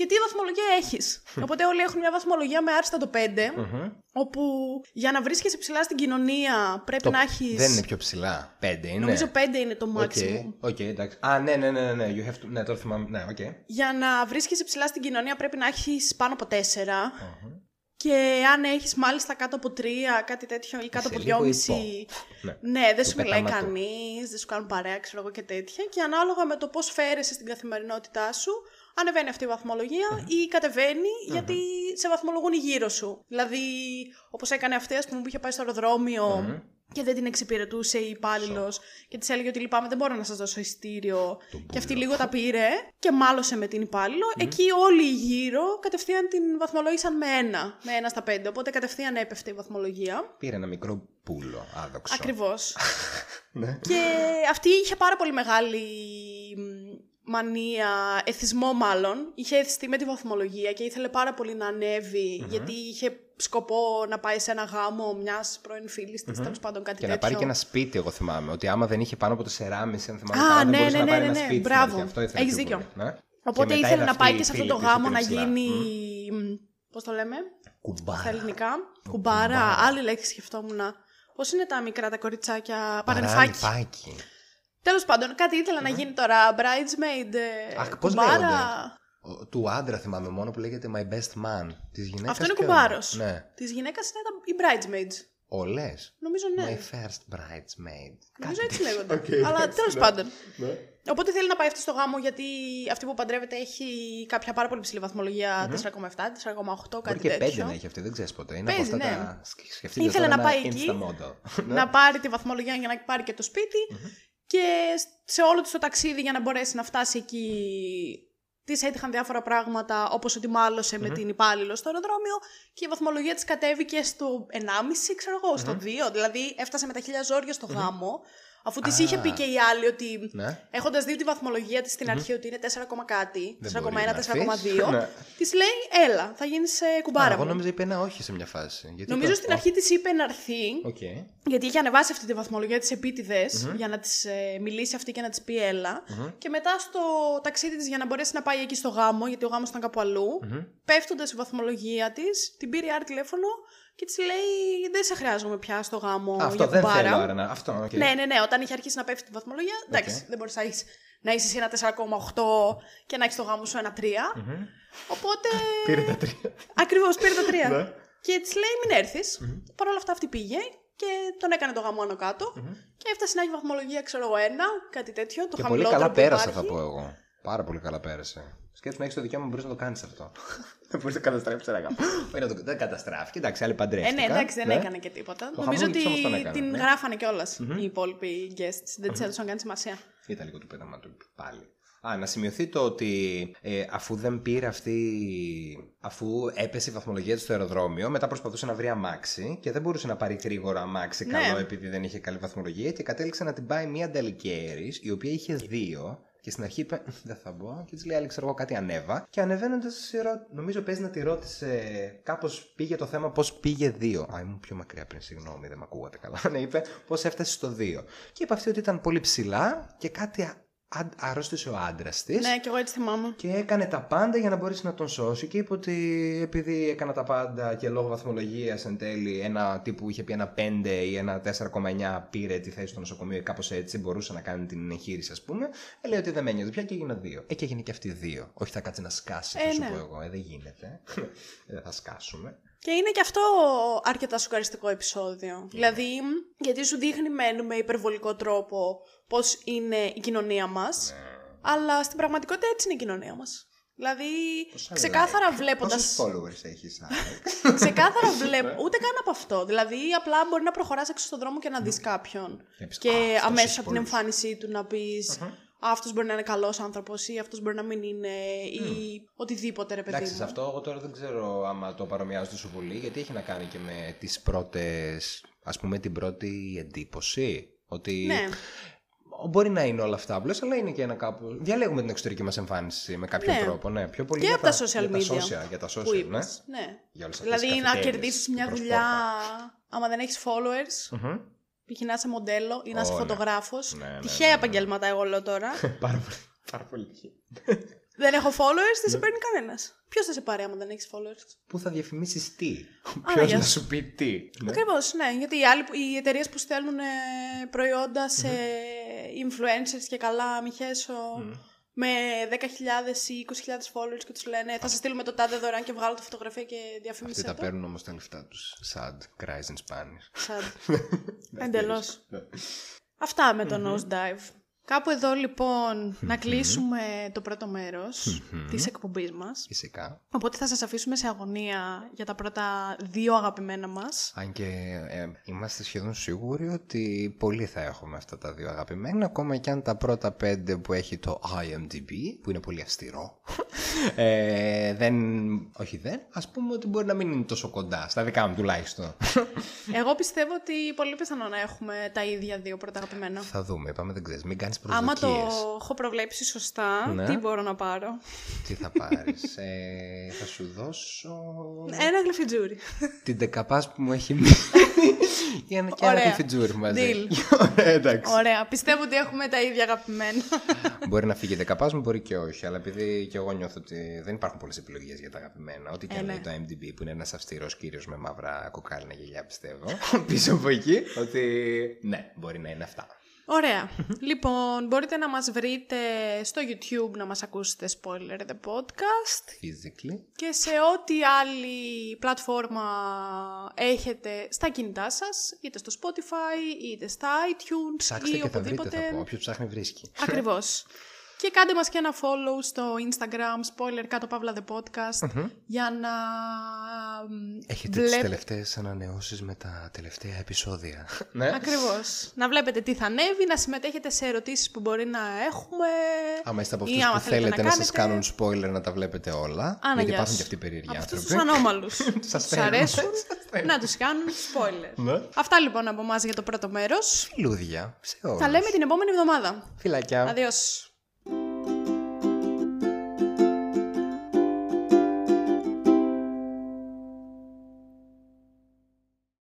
και τι βαθμολογία έχεις. Οπότε όλοι έχουν μια βαθμολογία με άριστα το 5, όπου για να βρίσκεσαι ψηλά στην κοινωνία πρέπει Το- να έχεις... Δεν είναι πιο ψηλά. Πέντε είναι. Νομίζω 5 είναι το Οκ, maximum. οκ, εντάξει. Α, ναι, ναι, ναι, ναι, ναι. You have to... Ναι, τώρα θυμάμαι. Ναι, οκ. Για να βρίσκεσαι ψηλά στην κοινωνία πρέπει να έχεις πάνω από 4. Και αν έχεις μάλιστα κάτω από 3, κάτι τέτοιο ή κάτω Είσαι από λίγο 2,5. υπό. Ναι. Ναι, δεν Του σου μιλάει πετάματο. κανείς, δεν σου κάνουν παρέα, ξέρω εγώ και τέτοια. Και ανάλογα με το πώς φέρεσαι στην καθημερινότητά σου, ανεβαίνει αυτή η βαθμολογία ή κατεβαίνει γιατί σε βαθμολογούν γύρω σου. Δηλαδή, όπως έκανε αυτή, ας πούμε, που είχε πάει στο αεροδρόμιο και δεν την εξυπηρετούσε η υπάλληλος και της έλεγε ότι λυπάμαι, δεν μπορώ να σας δώσω ειστήριο. Και αυτή λίγο τα πήρε και μάλωσε με την υπάλληλο. Εκεί όλοι γύρω κατευθείαν την βαθμολόγησαν με ένα, με ένα στα πέντε. Οπότε κατευθείαν έπεφτε η βαθμολογία. Πήρε ένα μικρό πουλο, άδοξο. Ακριβώς. [laughs] Ναι. Και αυτή είχε πάρα πολύ μεγάλη μ, μανία, εθισμό μάλλον. Είχε εθιστεί με τη βαθμολογία και ήθελε πάρα πολύ να ανεβει γιατί είχε σκοπό να πάει σε ένα γάμο μιας πρώην φίλης της, τέλος πάντων κάτι Και να τέτοιο. πάρει και ένα σπίτι, εγώ θυμάμαι. Ότι άμα δεν είχε πάνω από 4,5, αν θυμάμαι Α, καλά, ναι, δεν μπορούσε ναι, να πάρει ναι, ένα ναι, σπίτι. μπράβο. δηλαδή, Αυτό ήθελε Έχεις πιο δίκιο. πολύ, ναι. Οπότε Και μετά ήθελε είδα να αυτή πάει η και σε αυτό φίλη το της γάμο ότι να είναι ψηλά. γίνει. Πώς το λέμε, Κουμπάρα. στα ελληνικά. Κουμπάρα. Άλλη λέξη σκεφτόμουν. Πώς είναι τα μικρά τα κοριτσάκια, παρενφάκι. Παρανυφάκι. Τέλος πάντων, κάτι ήθελα να γίνει τώρα. Bridesmaid. ε, Αχ, πώς κουμπάρα. λέγονται; Ο- Του άντρα θυμάμαι μόνο που λέγεται My Best Man. Της γυναίκας. Αυτό είναι κουμπάρος. Ναι. Της γυναίκας είναι τα, οι bridesmaids. Όλε. Νομίζω ναι. My first bridesmaid. Νομίζω έτσι λέγονται. Οκ, Αλλά εντάξει, τέλος ναι. πάντων. Ναι. Οπότε θέλει να πάει αυτή στο γάμο γιατί αυτή που παντρεύεται έχει κάποια πάρα πολύ ψηλή βαθμολογία 4,7, 4,8, Μπορεί κάτι και πέντε τέτοιο. να έχει αυτή, δεν ξέρεις ποτέ. Είναι Παίζει, από αυτά ναι. τα. σκ- Σκεφτείτε Ήθελε τώρα να πάει ένα εκεί, Insta model. Ναι. να πάρει τη βαθμολογία για να πάρει και το σπιτι και σε όλο τους το ταξίδι για να μπορέσει να φτάσει εκεί τη έτυχαν διάφορα πράγματα όπως ότι μάλωσε με την υπάλληλο στο αεροδρόμιο και η βαθμολογία της κατέβηκε στο 1,5 ξέρω εγώ, στο 2 δηλαδή έφτασε με τα χίλια ζόρια στο γάμο αφού της είχε πει και η άλλη ότι Ναι. έχοντας δει τη βαθμολογία της στην αρχή ότι είναι 4, κάτι, Δεν 4,1, μπορεί να αφήσει. 4,2 Ναι. της λέει έλα θα γίνεις Α, κουμπάρα εγώ μου. νόμιζα είπε ένα όχι σε μια φάση. Γιατί Νομίζω το- στην αρχή της είπε να έρθει Οκ. γιατί είχε ανεβάσει αυτή τη βαθμολογία τη επίτηδες για να τη μιλήσει αυτή και να της πει έλα. Και μετά στο ταξίδι της για να μπορέσει να πάει εκεί στο γάμο, γιατί ο γάμος ήταν κάπου αλλού, πέφτοντας η βαθμολογία της, την πήρε η άλλη τηλέφωνο και της λέει: Δεν σε χρειάζομαι πια στο γάμο Αυτό για δεν κουμπάρα. θέλω άρα να. Αυτό, οκ. Ναι, ναι, ναι. Όταν είχε αρχίσει να πέφτει τη βαθμολογία, εντάξει, δεν μπορείς να, έχεις- να είσαι εσύ ένα 4,8 και να έχεις το γάμο σου ένα 3. Οπότε. [laughs] Πήρε τα τρία. Ακριβώς, πήρε τα τρία. [laughs] Ναι. και της λέει: Μην έρθεις. Παρ' όλα αυτά αυτή πήγε και τον έκανε το γάμο άνω κάτω. Και έφτασε να έχει βαθμολογία, ξέρω εγώ, ένα, κάτι τέτοιο. Το Και πολύ χαμηλότερο καλά που πέρασε, υπάρχει. θα πω εγώ. Πάρα πολύ καλά πέρασε. Σκέψου να έχεις το δικαίωμα μπορείς να το κάνεις αυτό. [laughs] Δεν μπορείς να καταστρέψεις ένα γάμο. [laughs] Όχι να το- Δεν καταστράφηκε. Εντάξει, άλλοι Ε, παντρεύτηκαν. ναι, εντάξει, δεν ναι. έκανε και τίποτα. Το Νομίζω χαμόγελο της όμως τον ότι έκανε, την ναι. γράφανε κιόλας οι υπόλοιποι guests. Δεν τη έδωσαν καν σημασία. Ήταν λίγο του πέταμα του πάλι. Α, να σημειωθεί το ότι ε, αφού δεν πήρε αυτή. αφού έπεσε η βαθμολογία του στο αεροδρόμιο, μετά προσπαθούσε να βρει αμάξι και δεν μπορούσε να πάρει γρήγορα αμάξι Ναι. καλό επειδή δεν είχε καλή βαθμολογία και κατέληξε να την πάει μία Νταλικέρη, η οποία είχε δύο. Και στην αρχή είπε: Δεν θα μπω. Και της λέει: Άλλη, ξέρω εγώ κάτι ανέβα. Και ανεβαίνοντας, νομίζω παίζει να τη ρώτησε. Κάπως πήγε το θέμα πώς πήγε δύο. Α, ήμουν πιο μακριά πριν, συγγνώμη, δεν με ακούγατε καλά. [laughs] Ναι, είπε πώς έφτασε στο δύο. Και είπε αυτή ότι ήταν πολύ ψηλά και κάτι α- α- αρρώστησε ο άντρας της. Ναι, κι εγώ έτσι θυμάμαι. Και έκανε τα πάντα για να μπορέσει να τον σώσει και είπε ότι επειδή έκανα τα πάντα και λόγω βαθμολογίας εν τέλει ένα τύπου που είχε πει ένα 5 ή ένα 4,9 πήρε τη θέση στο νοσοκομείο ή κάπως έτσι μπορούσε να κάνει την εγχείρηση, ας πούμε. Ε, λέει ότι δεν με ένιωθε πια και έγιναν δύο. Ε, και έγινε και αυτοί δύο. Όχι θα κάτσει να σκάσει, θα Ε, σου ναι. πω εγώ. Ε, δεν γίνεται. [laughs] Ε, δεν θα σκάσουμε. Και είναι και αυτό αρκετά σοκαριστικό επεισόδιο. Δηλαδή, γιατί σου δείχνει μεν με υπερβολικό τρόπο πώς είναι η κοινωνία μας, αλλά στην πραγματικότητα έτσι είναι η κοινωνία μας. Δηλαδή, ξεκάθαρα βλέποντας... Πόσους followers έχεις, Άλεξ; [laughs] Ξεκάθαρα βλέπω. Ούτε καν από αυτό. Δηλαδή, απλά μπορεί να προχωράς έξω στον δρόμο και να δεις κάποιον. Και πεις, Και «Α, αυτός αμέσως έχει από την πολλούς». εμφάνισή του να πεις. Αυτός μπορεί να είναι καλός άνθρωπος ή αυτός μπορεί να μην είναι ή οτιδήποτε ρε παιδί Εντάξει, μου. σε αυτό εγώ τώρα δεν ξέρω άμα το παρομοιάζω τόσο πολύ, γιατί έχει να κάνει και με τις πρώτες, ας πούμε την πρώτη εντύπωση. Ότι Ναι. Μπορεί να είναι όλα αυτά απλώ, αλλά είναι και ένα κάπου. Διαλέγουμε την εξωτερική μας εμφάνιση με κάποιο Ναι. τρόπο. Ναι, πιο πολύ Και για από τα social για media. Τα social, για τα social, που ναι. είπες. Ναι. Για όλες αυτές τις Δηλαδή να καφετέριες, κερδίσεις μια προς δουλειά πόρτα. άμα δεν έχεις followers. Μμμ. Π.χ. να είσαι μοντέλο ή να είσαι Ω, ναι. φωτογράφος. Ναι, ναι, Τυχαία ναι, ναι. επαγγέλματα, εγώ λέω τώρα. [laughs] Πάρα πολύ. Πάρα πολύ. δεν έχω followers, δεν σε Ναι. παίρνει κανένας. Ποιος θα σε πάρει άμα δεν έχεις followers; Πού θα διαφημίσεις τι; Α, Ποιος γεια να σου. σου πει τι. Ναι. Ακριβώς, ναι. Γιατί οι, άλλοι, οι εταιρείες που στέλνουν ε, προϊόντα σε influencers και καλά, μη χέσω, με 10.000 ή 20.000 followers και τους λένε θα σας στείλουμε το τάδε δωρεάν και βγάλω τη φωτογραφία και διαφημίστε Αυτοί τα το. παίρνουν όμως τα λεφτά τους. Sad, cries in Spanish. Σαν. [laughs] Εντελώς. Αυτά με το nosedive. Κάπου εδώ λοιπόν να κλείσουμε το πρώτο μέρος της εκπομπής μας. Φυσικά. Οπότε θα σας αφήσουμε σε αγωνία για τα πρώτα δύο αγαπημένα μας. Αν και ε, είμαστε σχεδόν σίγουροι ότι πολλοί θα έχουμε αυτά τα δύο αγαπημένα, ακόμα και αν τα πρώτα πέντε που έχει το IMDb, που είναι πολύ αυστηρό, [laughs] ε, δεν, όχι δεν, ας πούμε ότι μπορεί να μην είναι τόσο κοντά, στα δικά μου τουλάχιστον. Εγώ πιστεύω ότι πολύ πιθανό να έχουμε τα ίδια δύο πρώτα αγαπημένα. θα δούμε, είπαμε δεν ξέρεις, μην κάνεις Άμα προσδοκίες. το έχω προβλέψει σωστά, Ναι. τι μπορώ να πάρω; Τι θα πάρεις, ε, θα σου δώσω Ένα γλυφιτζούρι. την δεκαπάς που μου έχει μείνει για ένα και ένα Ωραία. κεφιτζούρι μαζί. Deal. Ωραία, εντάξει. Ωραία. Πιστεύω ότι έχουμε τα ίδια αγαπημένα. Μπορεί να φύγει δεκαπάς μου, μπορεί και όχι. Αλλά επειδή και εγώ νιώθω ότι δεν υπάρχουν πολλές επιλογές για τα αγαπημένα. Ό,τι και Ε, αν ναι. λέει το MDB που είναι ένας αυστηρός κύριος με μαύρα κοκάλινα γελιά, πιστεύω. [laughs] Πίσω από εκεί. Ότι ναι, μπορεί να είναι αυτά. Ωραία. λοιπόν, μπορείτε να μας βρείτε στο YouTube να μας ακούσετε Spoiler The Podcast Physically. και σε ό,τι άλλη πλατφόρμα έχετε στα κινητά σας, είτε στο Spotify, είτε στα iTunes Ψάξτε ή και θα βρείτε, οπουδήποτε. θα πω. Όποιο ψάχνει βρίσκει. Ακριβώς. [laughs] Και κάντε μας και ένα follow στο Instagram, spoiler κάτω παύλα the podcast, για να μ, Έχετε τις βλέπ- τελευταίες ανανεώσεις με τα τελευταία επεισόδια. [laughs] ναι. Ακριβώς. Να βλέπετε τι θα ανέβει, να συμμετέχετε σε ερωτήσεις που μπορεί να έχουμε. Άμα είστε από ή αυτούς άμα που θέλετε να, κάνετε. σας κάνουν spoiler να τα βλέπετε όλα. Άνα, γιατί γεια υπάρχουν σου. και αυτοί οι περίεργοι Από αυτούς άνθρωποι. τους ανώμαλους. [laughs] Σας τους θέλουμε. αρέσουν Σας θέλουμε. να τους κάνουν spoiler. Ναι. Αυτά λοιπόν από εμάς για το πρώτο μέρος. Φιλούδια σε όλους. Τα λέμε την επόμενη εβδομάδα. Φιλάκια. Αδειός.